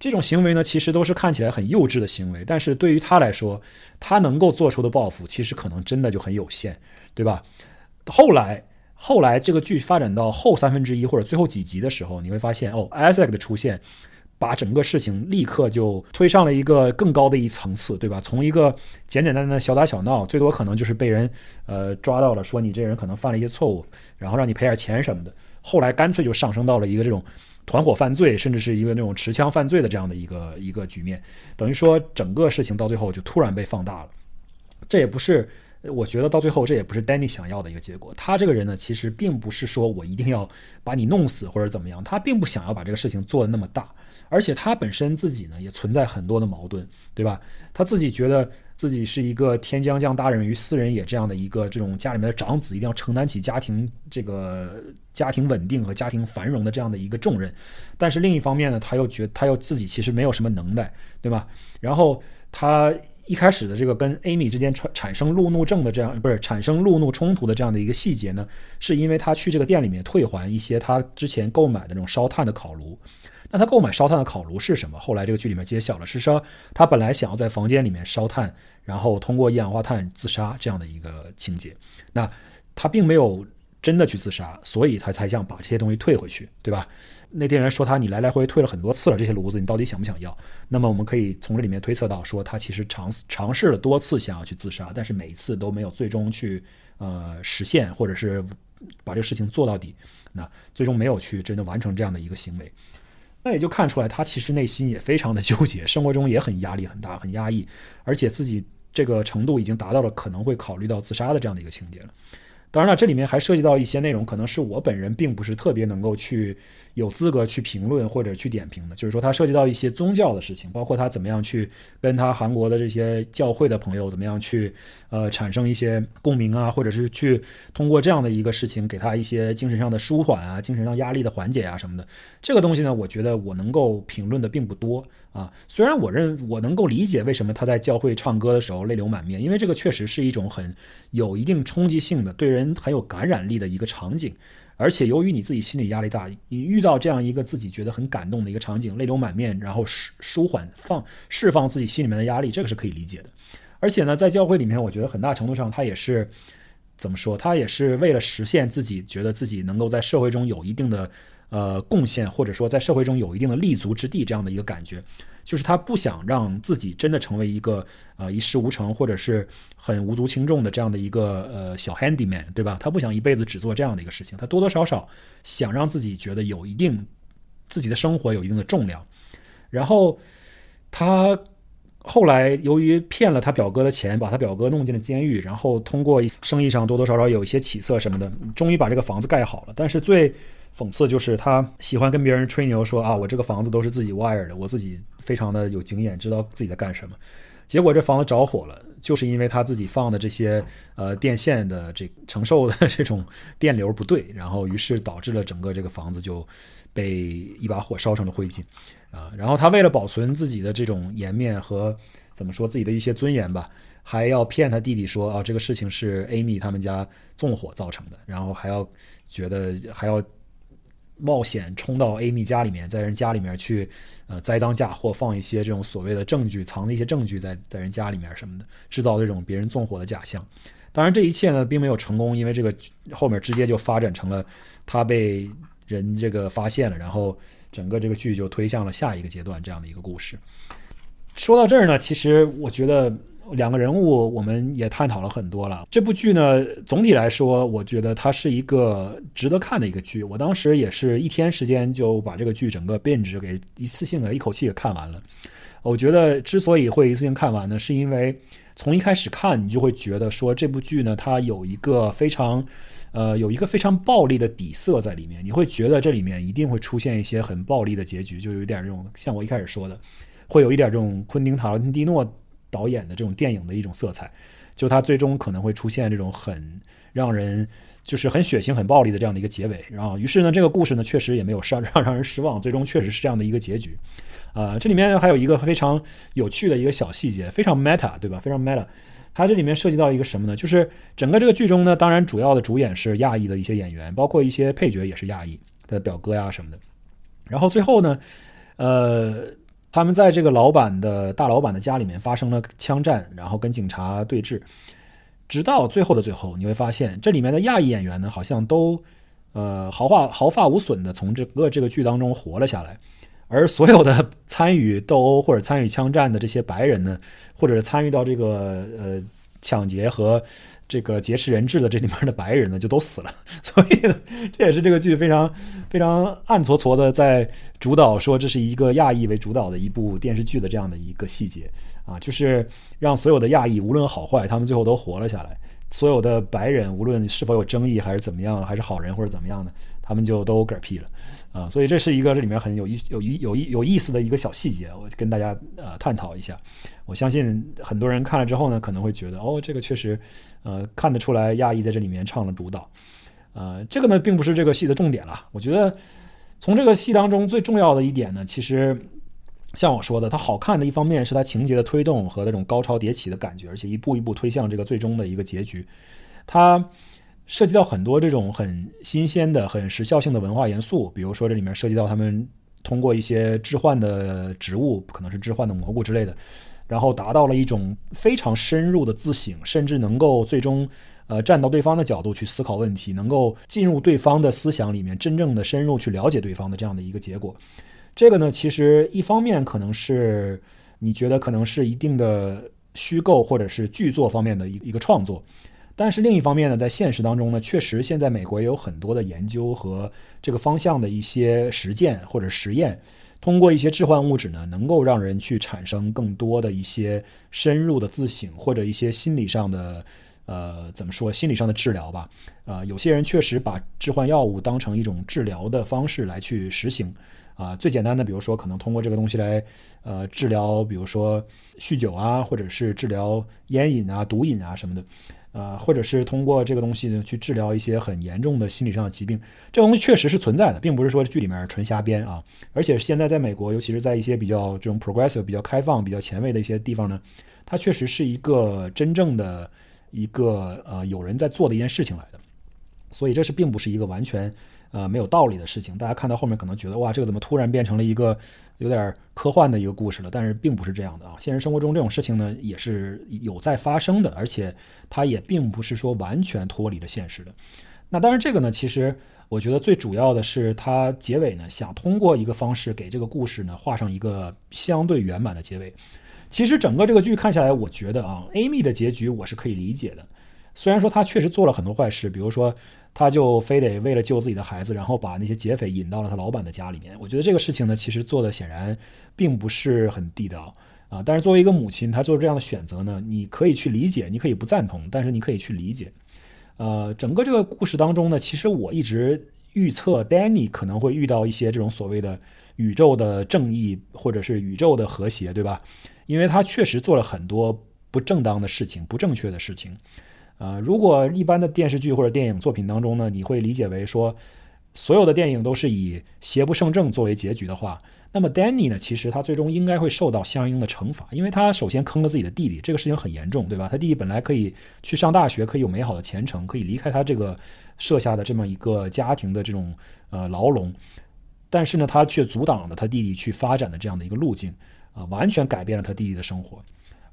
这种行为呢，其实都是看起来很幼稚的行为，但是对于他来说，他能够做出的报复，其实可能真的就很有限，对吧？后来，后来这个剧发展到后三分之一或者最后几集的时候，你会发现，哦，Isaac 的出现，把整个事情立刻就推上了一个更高的一层次，对吧？从一个简简单单的小打小闹，最多可能就是被人呃抓到了，说你这人可能犯了一些错误，然后让你赔点钱什么的，后来干脆就上升到了一个这种。团伙犯罪，甚至是一个那种持枪犯罪的这样的一个一个局面，等于说整个事情到最后就突然被放大了。这也不是，我觉得到最后这也不是 Danny 想要的一个结果。他这个人呢，其实并不是说我一定要把你弄死或者怎么样，他并不想要把这个事情做的那么大。而且他本身自己呢，也存在很多的矛盾，对吧？他自己觉得。自己是一个天将降大任于斯人也这样的一个这种家里面的长子，一定要承担起家庭这个家庭稳定和家庭繁荣的这样的一个重任。但是另一方面呢，他又觉他又自己其实没有什么能耐，对吧？然后他一开始的这个跟 Amy 之间产产生路怒症的这样不是产生路怒冲突的这样的一个细节呢，是因为他去这个店里面退还一些他之前购买的那种烧炭的烤炉。那他购买烧炭的烤炉是什么？后来这个剧里面揭晓了，是说他本来想要在房间里面烧炭，然后通过一氧化碳自杀这样的一个情节。那他并没有真的去自杀，所以他才想把这些东西退回去，对吧？那店员说他你来来回回退了很多次了，这些炉子你到底想不想要？那么我们可以从这里面推测到，说他其实尝尝试了多次想要去自杀，但是每一次都没有最终去呃实现，或者是把这个事情做到底。那最终没有去真的完成这样的一个行为。那也就看出来，他其实内心也非常的纠结，生活中也很压力很大，很压抑，而且自己这个程度已经达到了可能会考虑到自杀的这样的一个情节了。当然了，这里面还涉及到一些内容，可能是我本人并不是特别能够去。有资格去评论或者去点评的，就是说他涉及到一些宗教的事情，包括他怎么样去跟他韩国的这些教会的朋友怎么样去呃产生一些共鸣啊，或者是去通过这样的一个事情给他一些精神上的舒缓啊，精神上压力的缓解啊什么的。这个东西呢，我觉得我能够评论的并不多啊。虽然我认我能够理解为什么他在教会唱歌的时候泪流满面，因为这个确实是一种很有一定冲击性的、对人很有感染力的一个场景。而且由于你自己心理压力大，你遇到这样一个自己觉得很感动的一个场景，泪流满面，然后舒舒缓放释放自己心里面的压力，这个是可以理解的。而且呢，在教会里面，我觉得很大程度上他也是怎么说？他也是为了实现自己觉得自己能够在社会中有一定的呃贡献，或者说在社会中有一定的立足之地这样的一个感觉。就是他不想让自己真的成为一个呃一事无成或者是很无足轻重的这样的一个呃小 handyman，对吧？他不想一辈子只做这样的一个事情，他多多少少想让自己觉得有一定自己的生活有一定的重量。然后他后来由于骗了他表哥的钱，把他表哥弄进了监狱，然后通过生意上多多少少有一些起色什么的，终于把这个房子盖好了。但是最讽刺就是他喜欢跟别人吹牛说啊，我这个房子都是自己 wire 的，我自己非常的有经验，知道自己在干什么。结果这房子着火了，就是因为他自己放的这些呃电线的这承受的这种电流不对，然后于是导致了整个这个房子就被一把火烧成了灰烬啊。然后他为了保存自己的这种颜面和怎么说自己的一些尊严吧，还要骗他弟弟说啊，这个事情是 Amy 他们家纵火造成的，然后还要觉得还要。冒险冲到 Amy 家里面，在人家里面去，呃，栽赃嫁祸，放一些这种所谓的证据，藏的一些证据在在人家里面什么的，制造这种别人纵火的假象。当然，这一切呢，并没有成功，因为这个后面直接就发展成了他被人这个发现了，然后整个这个剧就推向了下一个阶段这样的一个故事。说到这儿呢，其实我觉得。两个人物，我们也探讨了很多了。这部剧呢，总体来说，我觉得它是一个值得看的一个剧。我当时也是一天时间就把这个剧整个编制给一次性的一口气给看完了。我觉得之所以会一次性看完呢，是因为从一开始看，你就会觉得说这部剧呢，它有一个非常，呃，有一个非常暴力的底色在里面。你会觉得这里面一定会出现一些很暴力的结局，就有点这种像我一开始说的，会有一点这种昆汀塔伦蒂诺。导演的这种电影的一种色彩，就他最终可能会出现这种很让人就是很血腥、很暴力的这样的一个结尾。然后，于是呢，这个故事呢确实也没有让让让人失望，最终确实是这样的一个结局。啊，这里面还有一个非常有趣的一个小细节，非常 meta，对吧？非常 meta。它这里面涉及到一个什么呢？就是整个这个剧中呢，当然主要的主演是亚裔的一些演员，包括一些配角也是亚裔的表哥呀什么的。然后最后呢，呃。他们在这个老板的大老板的家里面发生了枪战，然后跟警察对峙，直到最后的最后，你会发现这里面的亚裔演员呢，好像都呃毫发毫发无损的从整个这个剧当中活了下来，而所有的参与斗殴或者参与枪战的这些白人呢，或者参与到这个呃抢劫和。这个劫持人质的这里面的白人呢，就都死了，[LAUGHS] 所以呢，这也是这个剧非常非常暗搓搓的在主导说这是一个亚裔为主导的一部电视剧的这样的一个细节啊，就是让所有的亚裔无论好坏，他们最后都活了下来；所有的白人无论是否有争议还是怎么样，还是好人或者怎么样的，他们就都嗝屁了啊。所以这是一个这里面很有意有意有意有意思的一个小细节，我跟大家呃探讨一下。我相信很多人看了之后呢，可能会觉得哦，这个确实。呃，看得出来亚裔在这里面唱了主导，呃，这个呢并不是这个戏的重点了。我觉得从这个戏当中最重要的一点呢，其实像我说的，它好看的一方面是它情节的推动和那种高潮迭起的感觉，而且一步一步推向这个最终的一个结局。它涉及到很多这种很新鲜的、很时效性的文化元素，比如说这里面涉及到他们通过一些置换的植物，可能是置换的蘑菇之类的。然后达到了一种非常深入的自省，甚至能够最终，呃，站到对方的角度去思考问题，能够进入对方的思想里面，真正的深入去了解对方的这样的一个结果。这个呢，其实一方面可能是你觉得可能是一定的虚构或者是剧作方面的一一个创作，但是另一方面呢，在现实当中呢，确实现在美国也有很多的研究和这个方向的一些实践或者实验。通过一些置换物质呢，能够让人去产生更多的一些深入的自省，或者一些心理上的，呃，怎么说，心理上的治疗吧。啊，有些人确实把置换药物当成一种治疗的方式来去实行。啊，最简单的，比如说可能通过这个东西来，呃，治疗，比如说酗酒啊，或者是治疗烟瘾啊、毒瘾啊什么的。呃，或者是通过这个东西呢去治疗一些很严重的心理上的疾病，这东西确实是存在的，并不是说剧里面纯瞎编啊。而且现在在美国，尤其是在一些比较这种 progressive、比较开放、比较前卫的一些地方呢，它确实是一个真正的一个呃有人在做的一件事情来的。所以这是并不是一个完全呃没有道理的事情。大家看到后面可能觉得哇，这个怎么突然变成了一个？有点科幻的一个故事了，但是并不是这样的啊！现实生活中这种事情呢，也是有在发生的，而且它也并不是说完全脱离了现实的。那当然，这个呢，其实我觉得最主要的是，它结尾呢，想通过一个方式给这个故事呢画上一个相对圆满的结尾。其实整个这个剧看下来，我觉得啊，Amy 的结局我是可以理解的，虽然说他确实做了很多坏事，比如说。他就非得为了救自己的孩子，然后把那些劫匪引到了他老板的家里面。我觉得这个事情呢，其实做的显然并不是很地道啊。但是作为一个母亲，她做这样的选择呢，你可以去理解，你可以不赞同，但是你可以去理解。呃，整个这个故事当中呢，其实我一直预测 Danny 可能会遇到一些这种所谓的宇宙的正义或者是宇宙的和谐，对吧？因为他确实做了很多不正当的事情、不正确的事情。呃，如果一般的电视剧或者电影作品当中呢，你会理解为说，所有的电影都是以邪不胜正作为结局的话，那么 Danny 呢，其实他最终应该会受到相应的惩罚，因为他首先坑了自己的弟弟，这个事情很严重，对吧？他弟弟本来可以去上大学，可以有美好的前程，可以离开他这个设下的这么一个家庭的这种呃牢笼，但是呢，他却阻挡了他弟弟去发展的这样的一个路径，啊，完全改变了他弟弟的生活。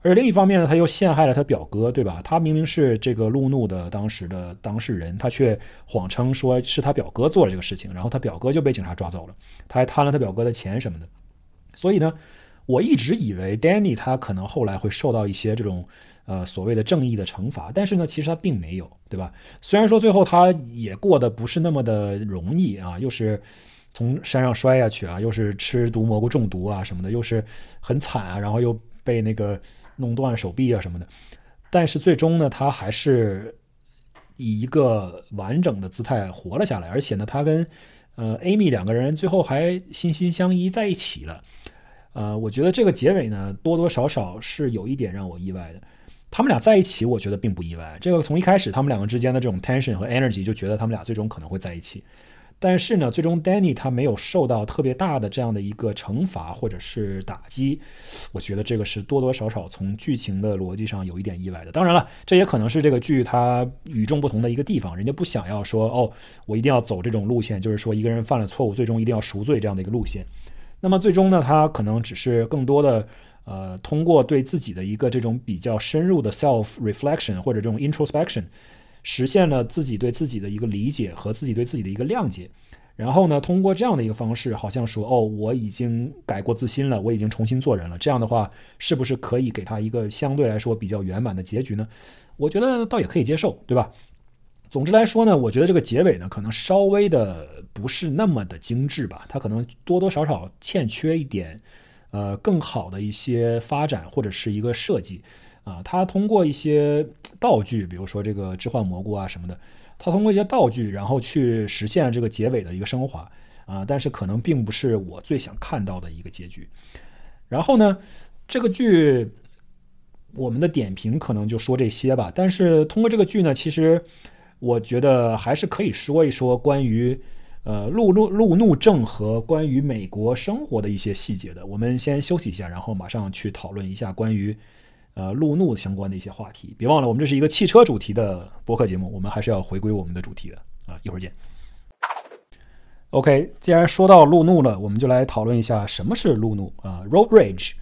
而另一方面呢，他又陷害了他表哥，对吧？他明明是这个路怒的当时的当事人，他却谎称说是他表哥做了这个事情，然后他表哥就被警察抓走了，他还贪了他表哥的钱什么的。所以呢，我一直以为 Danny 他可能后来会受到一些这种呃所谓的正义的惩罚，但是呢，其实他并没有，对吧？虽然说最后他也过得不是那么的容易啊，又是从山上摔下去啊，又是吃毒蘑菇中毒啊什么的，又是很惨啊，然后又被那个。弄断手臂啊什么的，但是最终呢，他还是以一个完整的姿态活了下来，而且呢，他跟呃 Amy 两个人最后还心心相依在一起了。呃，我觉得这个结尾呢，多多少少是有一点让我意外的。他们俩在一起，我觉得并不意外。这个从一开始他们两个之间的这种 tension 和 energy 就觉得他们俩最终可能会在一起。但是呢，最终 Danny 他没有受到特别大的这样的一个惩罚或者是打击，我觉得这个是多多少少从剧情的逻辑上有一点意外的。当然了，这也可能是这个剧它与众不同的一个地方，人家不想要说哦，我一定要走这种路线，就是说一个人犯了错误，最终一定要赎罪这样的一个路线。那么最终呢，他可能只是更多的呃，通过对自己的一个这种比较深入的 self reflection 或者这种 introspection，实现了自己对自己的一个理解和自己对自己的一个谅解。然后呢，通过这样的一个方式，好像说哦，我已经改过自新了，我已经重新做人了。这样的话，是不是可以给他一个相对来说比较圆满的结局呢？我觉得倒也可以接受，对吧？总之来说呢，我觉得这个结尾呢，可能稍微的不是那么的精致吧，它可能多多少少欠缺一点，呃，更好的一些发展或者是一个设计啊。它通过一些道具，比如说这个置换蘑菇啊什么的，他通过一些道具，然后去实现这个结尾的一个升华啊。但是可能并不是我最想看到的一个结局。然后呢，这个剧我们的点评可能就说这些吧。但是通过这个剧呢，其实。我觉得还是可以说一说关于，呃，路怒路怒症和关于美国生活的一些细节的。我们先休息一下，然后马上去讨论一下关于，呃，路怒相关的一些话题。别忘了，我们这是一个汽车主题的播客节目，我们还是要回归我们的主题的啊！一会儿见。OK，既然说到路怒了，我们就来讨论一下什么是路怒啊？Road rage，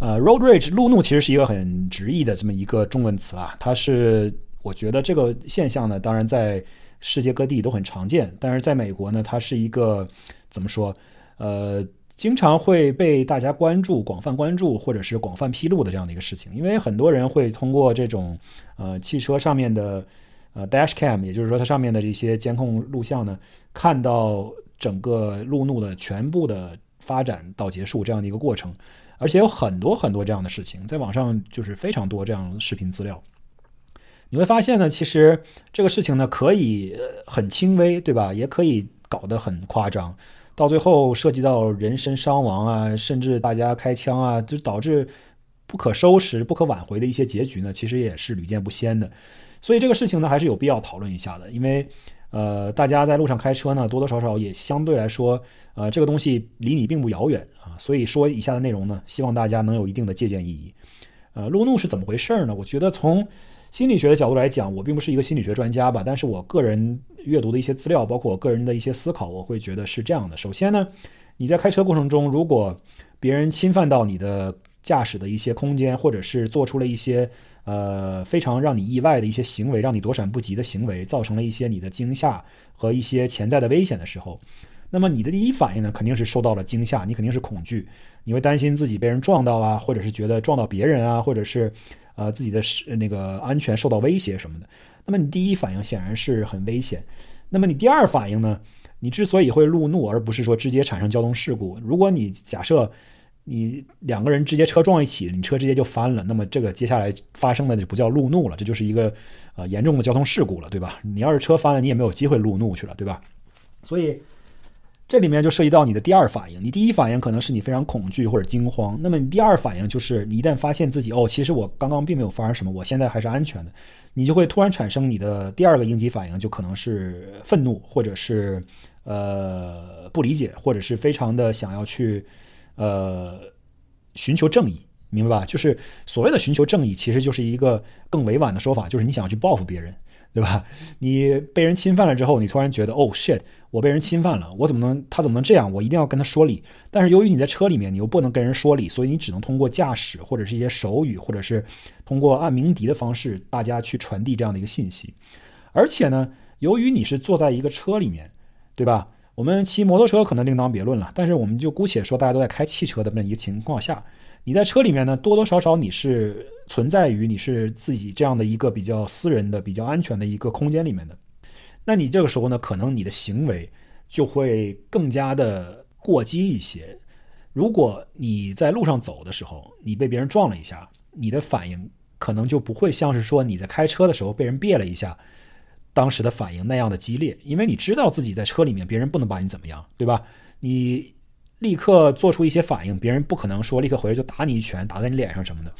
呃，Road rage，路怒其实是一个很直译的这么一个中文词啊，它是。我觉得这个现象呢，当然在世界各地都很常见，但是在美国呢，它是一个怎么说？呃，经常会被大家关注、广泛关注或者是广泛披露的这样的一个事情。因为很多人会通过这种呃汽车上面的呃 dash cam，也就是说它上面的这些监控录像呢，看到整个路怒的全部的发展到结束这样的一个过程。而且有很多很多这样的事情，在网上就是非常多这样视频资料。你会发现呢，其实这个事情呢可以很轻微，对吧？也可以搞得很夸张，到最后涉及到人身伤亡啊，甚至大家开枪啊，就导致不可收拾、不可挽回的一些结局呢，其实也是屡见不鲜的。所以这个事情呢，还是有必要讨论一下的，因为呃，大家在路上开车呢，多多少少也相对来说，呃，这个东西离你并不遥远啊。所以说以下的内容呢，希望大家能有一定的借鉴意义。呃，路怒是怎么回事呢？我觉得从心理学的角度来讲，我并不是一个心理学专家吧，但是我个人阅读的一些资料，包括我个人的一些思考，我会觉得是这样的。首先呢，你在开车过程中，如果别人侵犯到你的驾驶的一些空间，或者是做出了一些呃非常让你意外的一些行为，让你躲闪不及的行为，造成了一些你的惊吓和一些潜在的危险的时候，那么你的第一反应呢，肯定是受到了惊吓，你肯定是恐惧，你会担心自己被人撞到啊，或者是觉得撞到别人啊，或者是。呃，自己的是那个安全受到威胁什么的，那么你第一反应显然是很危险。那么你第二反应呢？你之所以会路怒，而不是说直接产生交通事故，如果你假设你两个人直接车撞一起，你车直接就翻了，那么这个接下来发生的就不叫路怒了，这就是一个呃严重的交通事故了，对吧？你要是车翻了，你也没有机会路怒去了，对吧？所以。这里面就涉及到你的第二反应，你第一反应可能是你非常恐惧或者惊慌，那么你第二反应就是你一旦发现自己哦，其实我刚刚并没有发生什么，我现在还是安全的，你就会突然产生你的第二个应激反应，就可能是愤怒，或者是呃不理解，或者是非常的想要去呃寻求正义，明白吧？就是所谓的寻求正义，其实就是一个更委婉的说法，就是你想要去报复别人。对吧？你被人侵犯了之后，你突然觉得，哦，shit，我被人侵犯了，我怎么能，他怎么能这样？我一定要跟他说理。但是由于你在车里面，你又不能跟人说理，所以你只能通过驾驶或者是一些手语，或者是通过按鸣笛的方式，大家去传递这样的一个信息。而且呢，由于你是坐在一个车里面，对吧？我们骑摩托车可能另当别论了，但是我们就姑且说大家都在开汽车的这么一个情况下。你在车里面呢，多多少少你是存在于你是自己这样的一个比较私人的、比较安全的一个空间里面的。那你这个时候呢，可能你的行为就会更加的过激一些。如果你在路上走的时候，你被别人撞了一下，你的反应可能就不会像是说你在开车的时候被人别了一下，当时的反应那样的激烈，因为你知道自己在车里面，别人不能把你怎么样，对吧？你。立刻做出一些反应，别人不可能说立刻回来就打你一拳，打在你脸上什么的，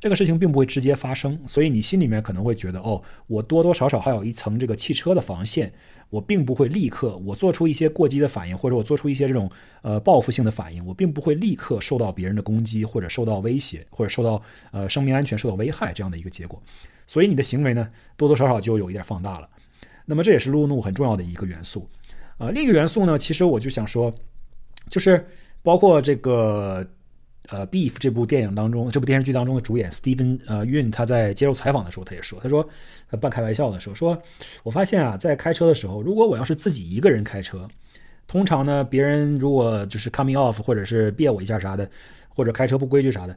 这个事情并不会直接发生，所以你心里面可能会觉得，哦，我多多少少还有一层这个汽车的防线，我并不会立刻我做出一些过激的反应，或者我做出一些这种呃报复性的反应，我并不会立刻受到别人的攻击，或者受到威胁，或者受到呃生命安全受到危害这样的一个结果，所以你的行为呢多多少少就有一点放大了，那么这也是路怒很重要的一个元素，呃，另一个元素呢，其实我就想说。就是包括这个呃《Beef》这部电影当中，这部电视剧当中的主演 Steven 呃 Yun，他在接受采访的时候，他也说，他说他半开玩笑的时候说，我发现啊，在开车的时候，如果我要是自己一个人开车，通常呢，别人如果就是 coming off 或者是别我一下啥的，或者开车不规矩啥的，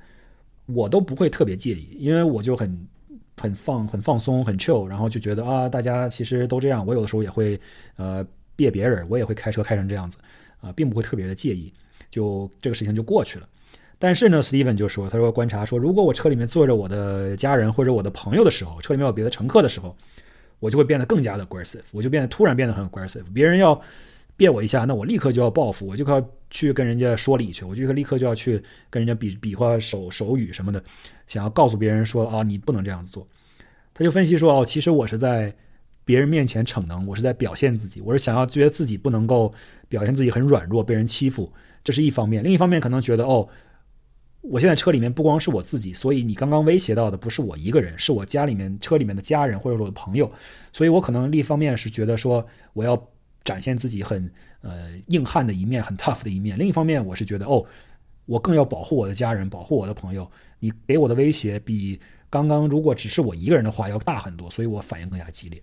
我都不会特别介意，因为我就很。很放很放松很 chill，然后就觉得啊，大家其实都这样。我有的时候也会呃别别人，我也会开车开成这样子啊，并不会特别的介意，就这个事情就过去了。但是呢，Steven 就说，他说观察说，如果我车里面坐着我的家人或者我的朋友的时候，车里面有别的乘客的时候，我就会变得更加的 aggressive，我就变得突然变得很 aggressive。别人要别我一下，那我立刻就要报复，我就要去跟人家说理去，我就立刻就要去跟人家比比划手手语什么的。想要告诉别人说啊，你不能这样做，他就分析说哦，其实我是在别人面前逞能，我是在表现自己，我是想要觉得自己不能够表现自己很软弱，被人欺负，这是一方面。另一方面可能觉得哦，我现在车里面不光是我自己，所以你刚刚威胁到的不是我一个人，是我家里面车里面的家人或者我的朋友，所以我可能另一方面是觉得说我要展现自己很呃硬汉的一面，很 tough 的一面。另一方面我是觉得哦。我更要保护我的家人，保护我的朋友。你给我的威胁比刚刚如果只是我一个人的话要大很多，所以我反应更加激烈。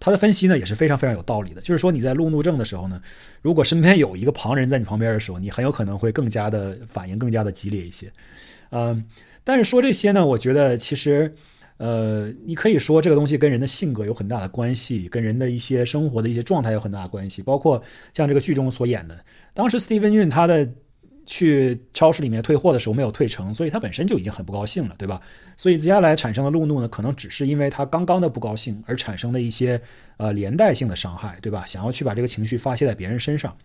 他的分析呢也是非常非常有道理的，就是说你在路怒症的时候呢，如果身边有一个旁人在你旁边的时候，你很有可能会更加的反应更加的激烈一些。嗯，但是说这些呢，我觉得其实呃，你可以说这个东西跟人的性格有很大的关系，跟人的一些生活的一些状态有很大的关系，包括像这个剧中所演的，当时 Steven Yun 他的。去超市里面退货的时候没有退成，所以他本身就已经很不高兴了，对吧？所以接下来产生的路怒呢，可能只是因为他刚刚的不高兴而产生的一些呃连带性的伤害，对吧？想要去把这个情绪发泄在别人身上，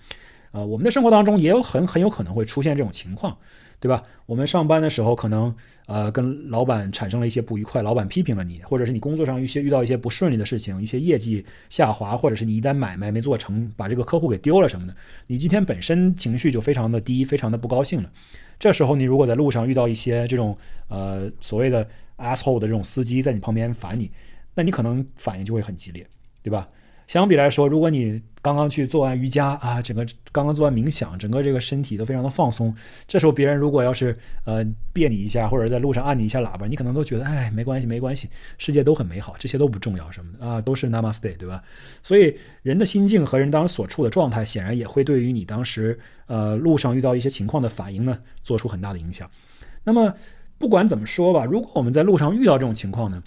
呃，我们的生活当中也有很很有可能会出现这种情况。对吧？我们上班的时候可能呃跟老板产生了一些不愉快，老板批评了你，或者是你工作上一些遇到一些不顺利的事情，一些业绩下滑，或者是你一单买卖没做成，把这个客户给丢了什么的，你今天本身情绪就非常的低，非常的不高兴了。这时候你如果在路上遇到一些这种呃所谓的 asshole 的这种司机在你旁边烦你，那你可能反应就会很激烈，对吧？相比来说，如果你刚刚去做完瑜伽啊，整个刚刚做完冥想，整个这个身体都非常的放松，这时候别人如果要是呃别你一下，或者在路上按你一下喇叭，你可能都觉得哎没关系没关系，世界都很美好，这些都不重要什么的啊，都是 Namaste 对吧？所以人的心境和人当时所处的状态，显然也会对于你当时呃路上遇到一些情况的反应呢，做出很大的影响。那么不管怎么说吧，如果我们在路上遇到这种情况呢？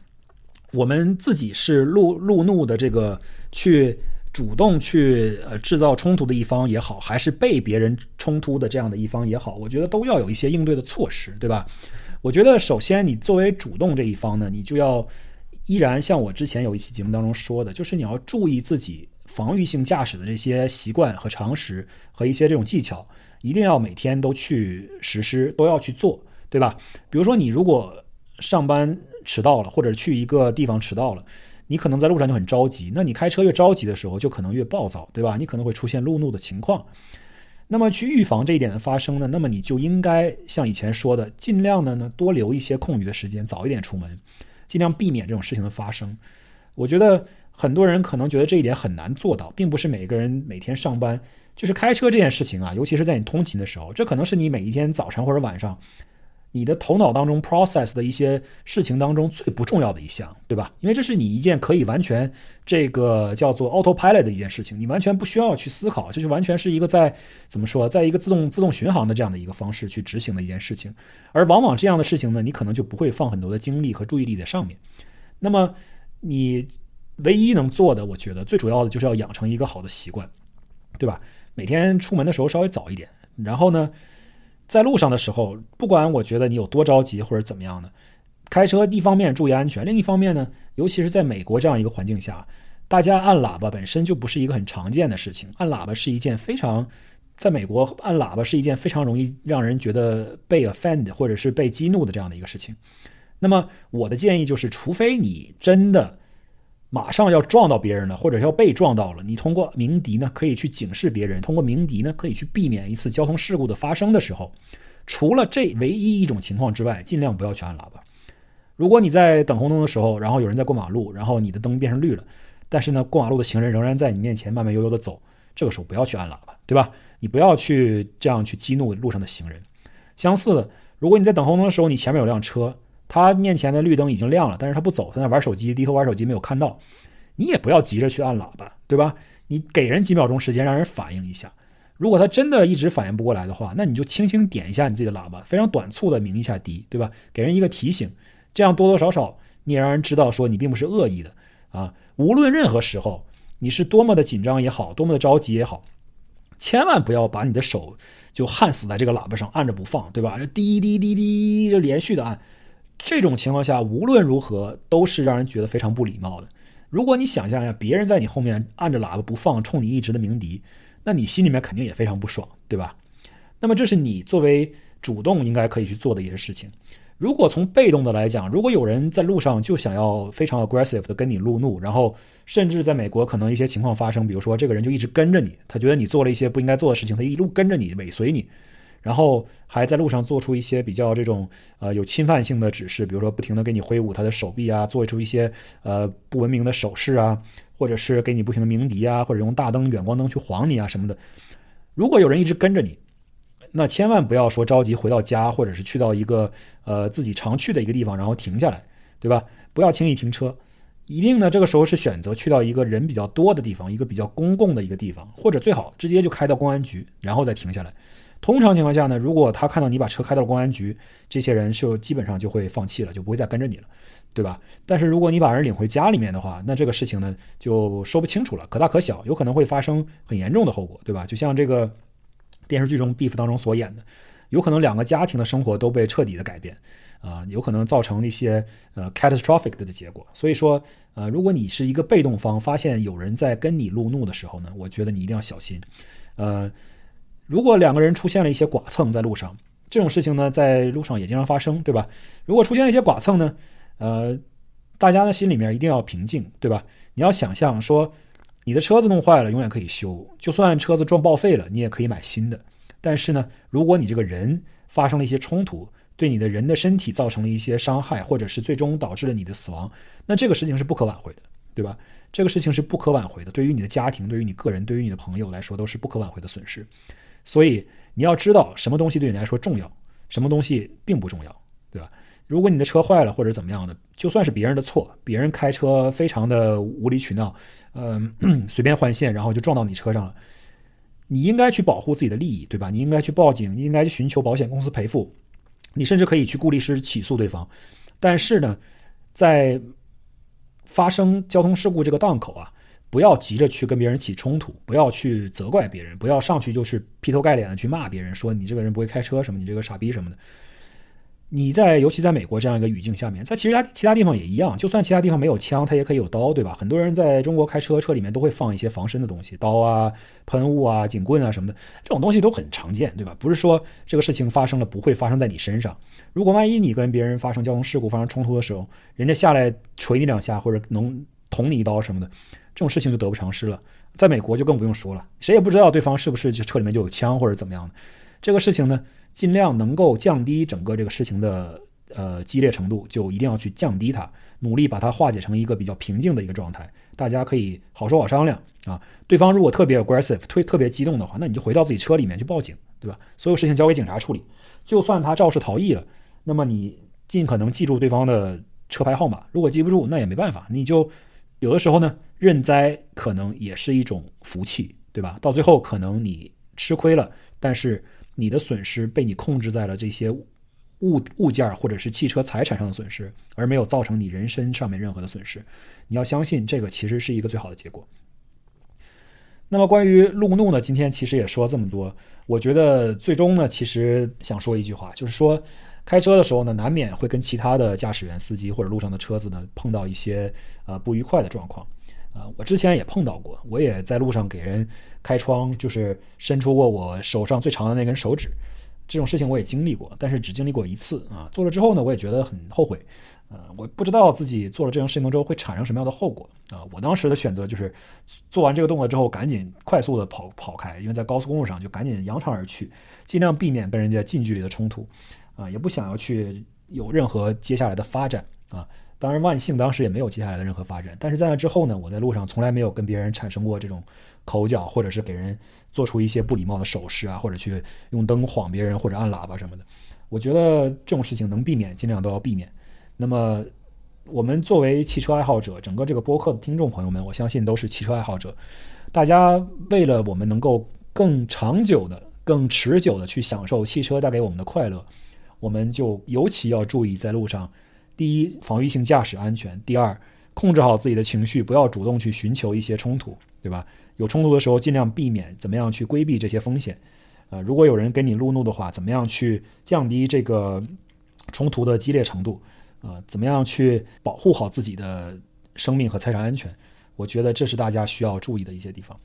我们自己是路路怒的这个去主动去呃制造冲突的一方也好，还是被别人冲突的这样的一方也好，我觉得都要有一些应对的措施，对吧？我觉得首先你作为主动这一方呢，你就要依然像我之前有一期节目当中说的，就是你要注意自己防御性驾驶的这些习惯和常识和一些这种技巧，一定要每天都去实施，都要去做，对吧？比如说你如果上班。迟到了，或者去一个地方迟到了，你可能在路上就很着急。那你开车越着急的时候，就可能越暴躁，对吧？你可能会出现路怒的情况。那么去预防这一点的发生呢？那么你就应该像以前说的，尽量的呢多留一些空余的时间，早一点出门，尽量避免这种事情的发生。我觉得很多人可能觉得这一点很难做到，并不是每个人每天上班就是开车这件事情啊，尤其是在你通勤的时候，这可能是你每一天早晨或者晚上。你的头脑当中 process 的一些事情当中最不重要的一项，对吧？因为这是你一件可以完全这个叫做 autopilot 的一件事情，你完全不需要去思考，就是完全是一个在怎么说，在一个自动自动巡航的这样的一个方式去执行的一件事情。而往往这样的事情呢，你可能就不会放很多的精力和注意力在上面。那么你唯一能做的，我觉得最主要的就是要养成一个好的习惯，对吧？每天出门的时候稍微早一点，然后呢？在路上的时候，不管我觉得你有多着急或者怎么样的，开车一方面注意安全，另一方面呢，尤其是在美国这样一个环境下，大家按喇叭本身就不是一个很常见的事情。按喇叭是一件非常，在美国按喇叭是一件非常容易让人觉得被 offend 或者是被激怒的这样的一个事情。那么我的建议就是，除非你真的。马上要撞到别人了，或者要被撞到了，你通过鸣笛呢，可以去警示别人；通过鸣笛呢，可以去避免一次交通事故的发生的时候，除了这唯一一种情况之外，尽量不要去按喇叭。如果你在等红灯的时候，然后有人在过马路，然后你的灯变成绿了，但是呢，过马路的行人仍然在你面前慢慢悠悠的走，这个时候不要去按喇叭，对吧？你不要去这样去激怒路上的行人。相似的，如果你在等红灯的时候，你前面有辆车，他面前的绿灯已经亮了，但是他不走，在那玩手机，低头玩手机没有看到，你也不要急着去按喇叭，对吧？你给人几秒钟时间，让人反应一下。如果他真的一直反应不过来的话，那你就轻轻点一下你自己的喇叭，非常短促的鸣一下笛，对吧？给人一个提醒，这样多多少少你也让人知道说你并不是恶意的啊。无论任何时候，你是多么的紧张也好，多么的着急也好，千万不要把你的手就焊死在这个喇叭上按着不放，对吧？滴滴滴滴就连续的按，这种情况下无论如何都是让人觉得非常不礼貌的。如果你想象一下，别人在你后面按着喇叭不放，冲你一直的鸣笛。那你心里面肯定也非常不爽，对吧？那么这是你作为主动应该可以去做的一些事情。如果从被动的来讲，如果有人在路上就想要非常 aggressive 的跟你路怒，然后甚至在美国可能一些情况发生，比如说这个人就一直跟着你，他觉得你做了一些不应该做的事情，他一路跟着你尾随你，然后还在路上做出一些比较这种呃有侵犯性的指示，比如说不停的给你挥舞他的手臂啊，做出一些呃不文明的手势啊。或者是给你不停的鸣笛啊，或者用大灯、远光灯去晃你啊什么的。如果有人一直跟着你，那千万不要说着急回到家，或者是去到一个呃自己常去的一个地方，然后停下来，对吧？不要轻易停车，一定呢这个时候是选择去到一个人比较多的地方，一个比较公共的一个地方，或者最好直接就开到公安局，然后再停下来。通常情况下呢，如果他看到你把车开到了公安局，这些人就基本上就会放弃了，就不会再跟着你了。对吧？但是如果你把人领回家里面的话，那这个事情呢就说不清楚了，可大可小，有可能会发生很严重的后果，对吧？就像这个电视剧中《Beef》当中所演的，有可能两个家庭的生活都被彻底的改变，啊，有可能造成一些呃 catastrophic 的结果。所以说，呃，如果你是一个被动方，发现有人在跟你路怒的时候呢，我觉得你一定要小心。呃，如果两个人出现了一些剐蹭在路上，这种事情呢，在路上也经常发生，对吧？如果出现了一些剐蹭呢？呃，大家的心里面一定要平静，对吧？你要想象说，你的车子弄坏了，永远可以修；就算车子撞报废了，你也可以买新的。但是呢，如果你这个人发生了一些冲突，对你的人的身体造成了一些伤害，或者是最终导致了你的死亡，那这个事情是不可挽回的，对吧？这个事情是不可挽回的，对于你的家庭，对于你个人，对于你的朋友来说，都是不可挽回的损失。所以你要知道，什么东西对你来说重要，什么东西并不重要，对吧？如果你的车坏了或者怎么样的，就算是别人的错，别人开车非常的无理取闹，嗯，[CLEARS THROAT] 随便换线，然后就撞到你车上了，你应该去保护自己的利益，对吧？你应该去报警，你应该去寻求保险公司赔付，你甚至可以去雇律师起诉对方。但是呢，在发生交通事故这个档口啊，不要急着去跟别人起冲突，不要去责怪别人，不要上去就是劈头盖脸的去骂别人，说你这个人不会开车什么，你这个傻逼什么的。你在尤其在美国这样一个语境下面，在其实他其他地方也一样，就算其他地方没有枪，他也可以有刀，对吧？很多人在中国开车，车里面都会放一些防身的东西，刀啊、喷雾啊、警棍啊什么的，这种东西都很常见，对吧？不是说这个事情发生了不会发生在你身上。如果万一你跟别人发生交通事故、发生冲突的时候，人家下来捶你两下或者能捅你一刀什么的，这种事情就得不偿失了。在美国就更不用说了，谁也不知道对方是不是就车里面就有枪或者怎么样的，这个事情呢？尽量能够降低整个这个事情的呃激烈程度，就一定要去降低它，努力把它化解成一个比较平静的一个状态。大家可以好说好商量啊。对方如果特别 aggressive，特特别激动的话，那你就回到自己车里面去报警，对吧？所有事情交给警察处理。就算他肇事逃逸了，那么你尽可能记住对方的车牌号码。如果记不住，那也没办法，你就有的时候呢，认栽可能也是一种福气，对吧？到最后可能你吃亏了，但是。你的损失被你控制在了这些物物件或者是汽车财产上的损失，而没有造成你人身上面任何的损失。你要相信这个其实是一个最好的结果。那么关于路怒呢？今天其实也说了这么多，我觉得最终呢，其实想说一句话，就是说开车的时候呢，难免会跟其他的驾驶员、司机或者路上的车子呢碰到一些呃不愉快的状况。啊，我之前也碰到过，我也在路上给人开窗，就是伸出过我手上最长的那根手指，这种事情我也经历过，但是只经历过一次啊。做了之后呢，我也觉得很后悔，呃，我不知道自己做了这种事情之后会产生什么样的后果啊。我当时的选择就是做完这个动作之后，赶紧快速的跑跑开，因为在高速公路上就赶紧扬长而去，尽量避免跟人家近距离的冲突，啊，也不想要去有任何接下来的发展啊。当然，万幸当时也没有接下来的任何发展。但是在那之后呢，我在路上从来没有跟别人产生过这种口角，或者是给人做出一些不礼貌的手势啊，或者去用灯晃别人或者按喇叭什么的。我觉得这种事情能避免，尽量都要避免。那么，我们作为汽车爱好者，整个这个播客的听众朋友们，我相信都是汽车爱好者。大家为了我们能够更长久的、更持久的去享受汽车带给我们的快乐，我们就尤其要注意在路上：第一，防御性驾驶安全；第二，控制好自己的情绪，不要主动去寻求一些冲突，对吧？有冲突的时候，尽量避免，怎么样去规避这些风险？啊，如果有人跟你路怒的话，怎么样去降低这个冲突的激烈程度？啊，怎么样去保护好自己的生命和财产安全？我觉得这是大家需要注意的一些地方。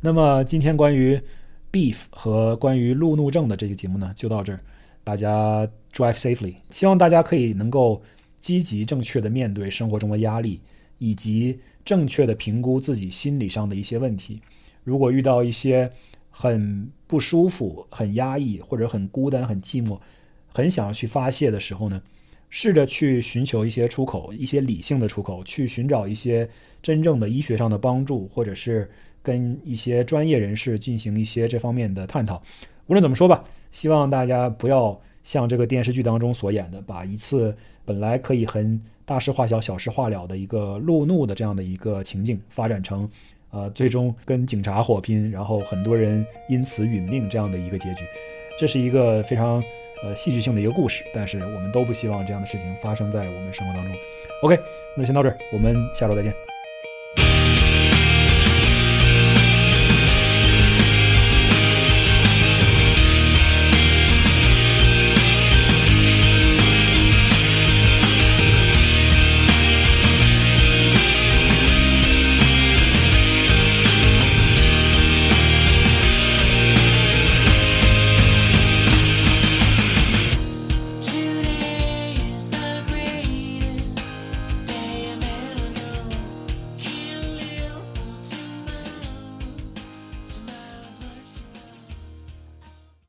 那么今天关于 beef 和关于路怒症的这个节目呢，就到这儿。大家 drive safely，希望大家可以能够积极正确的面对生活中的压力，以及正确的评估自己心理上的一些问题。如果遇到一些很不舒服、很压抑或者很孤单、很寂寞、很想要去发泄的时候呢，试着去寻求一些出口，一些理性的出口，去寻找一些真正的医学上的帮助，或者是跟一些专业人士进行一些这方面的探讨。无论怎么说吧，希望大家不要像这个电视剧当中所演的，把一次本来可以很大事化小、小事化了的一个路怒的这样的一个情境，发展成呃最终跟警察火拼，然后很多人因此殒命这样的一个结局。这是一个非常呃戏剧性的一个故事，但是我们都不希望这样的事情发生在我们生活当中。OK，那先到这儿，我们下周再见。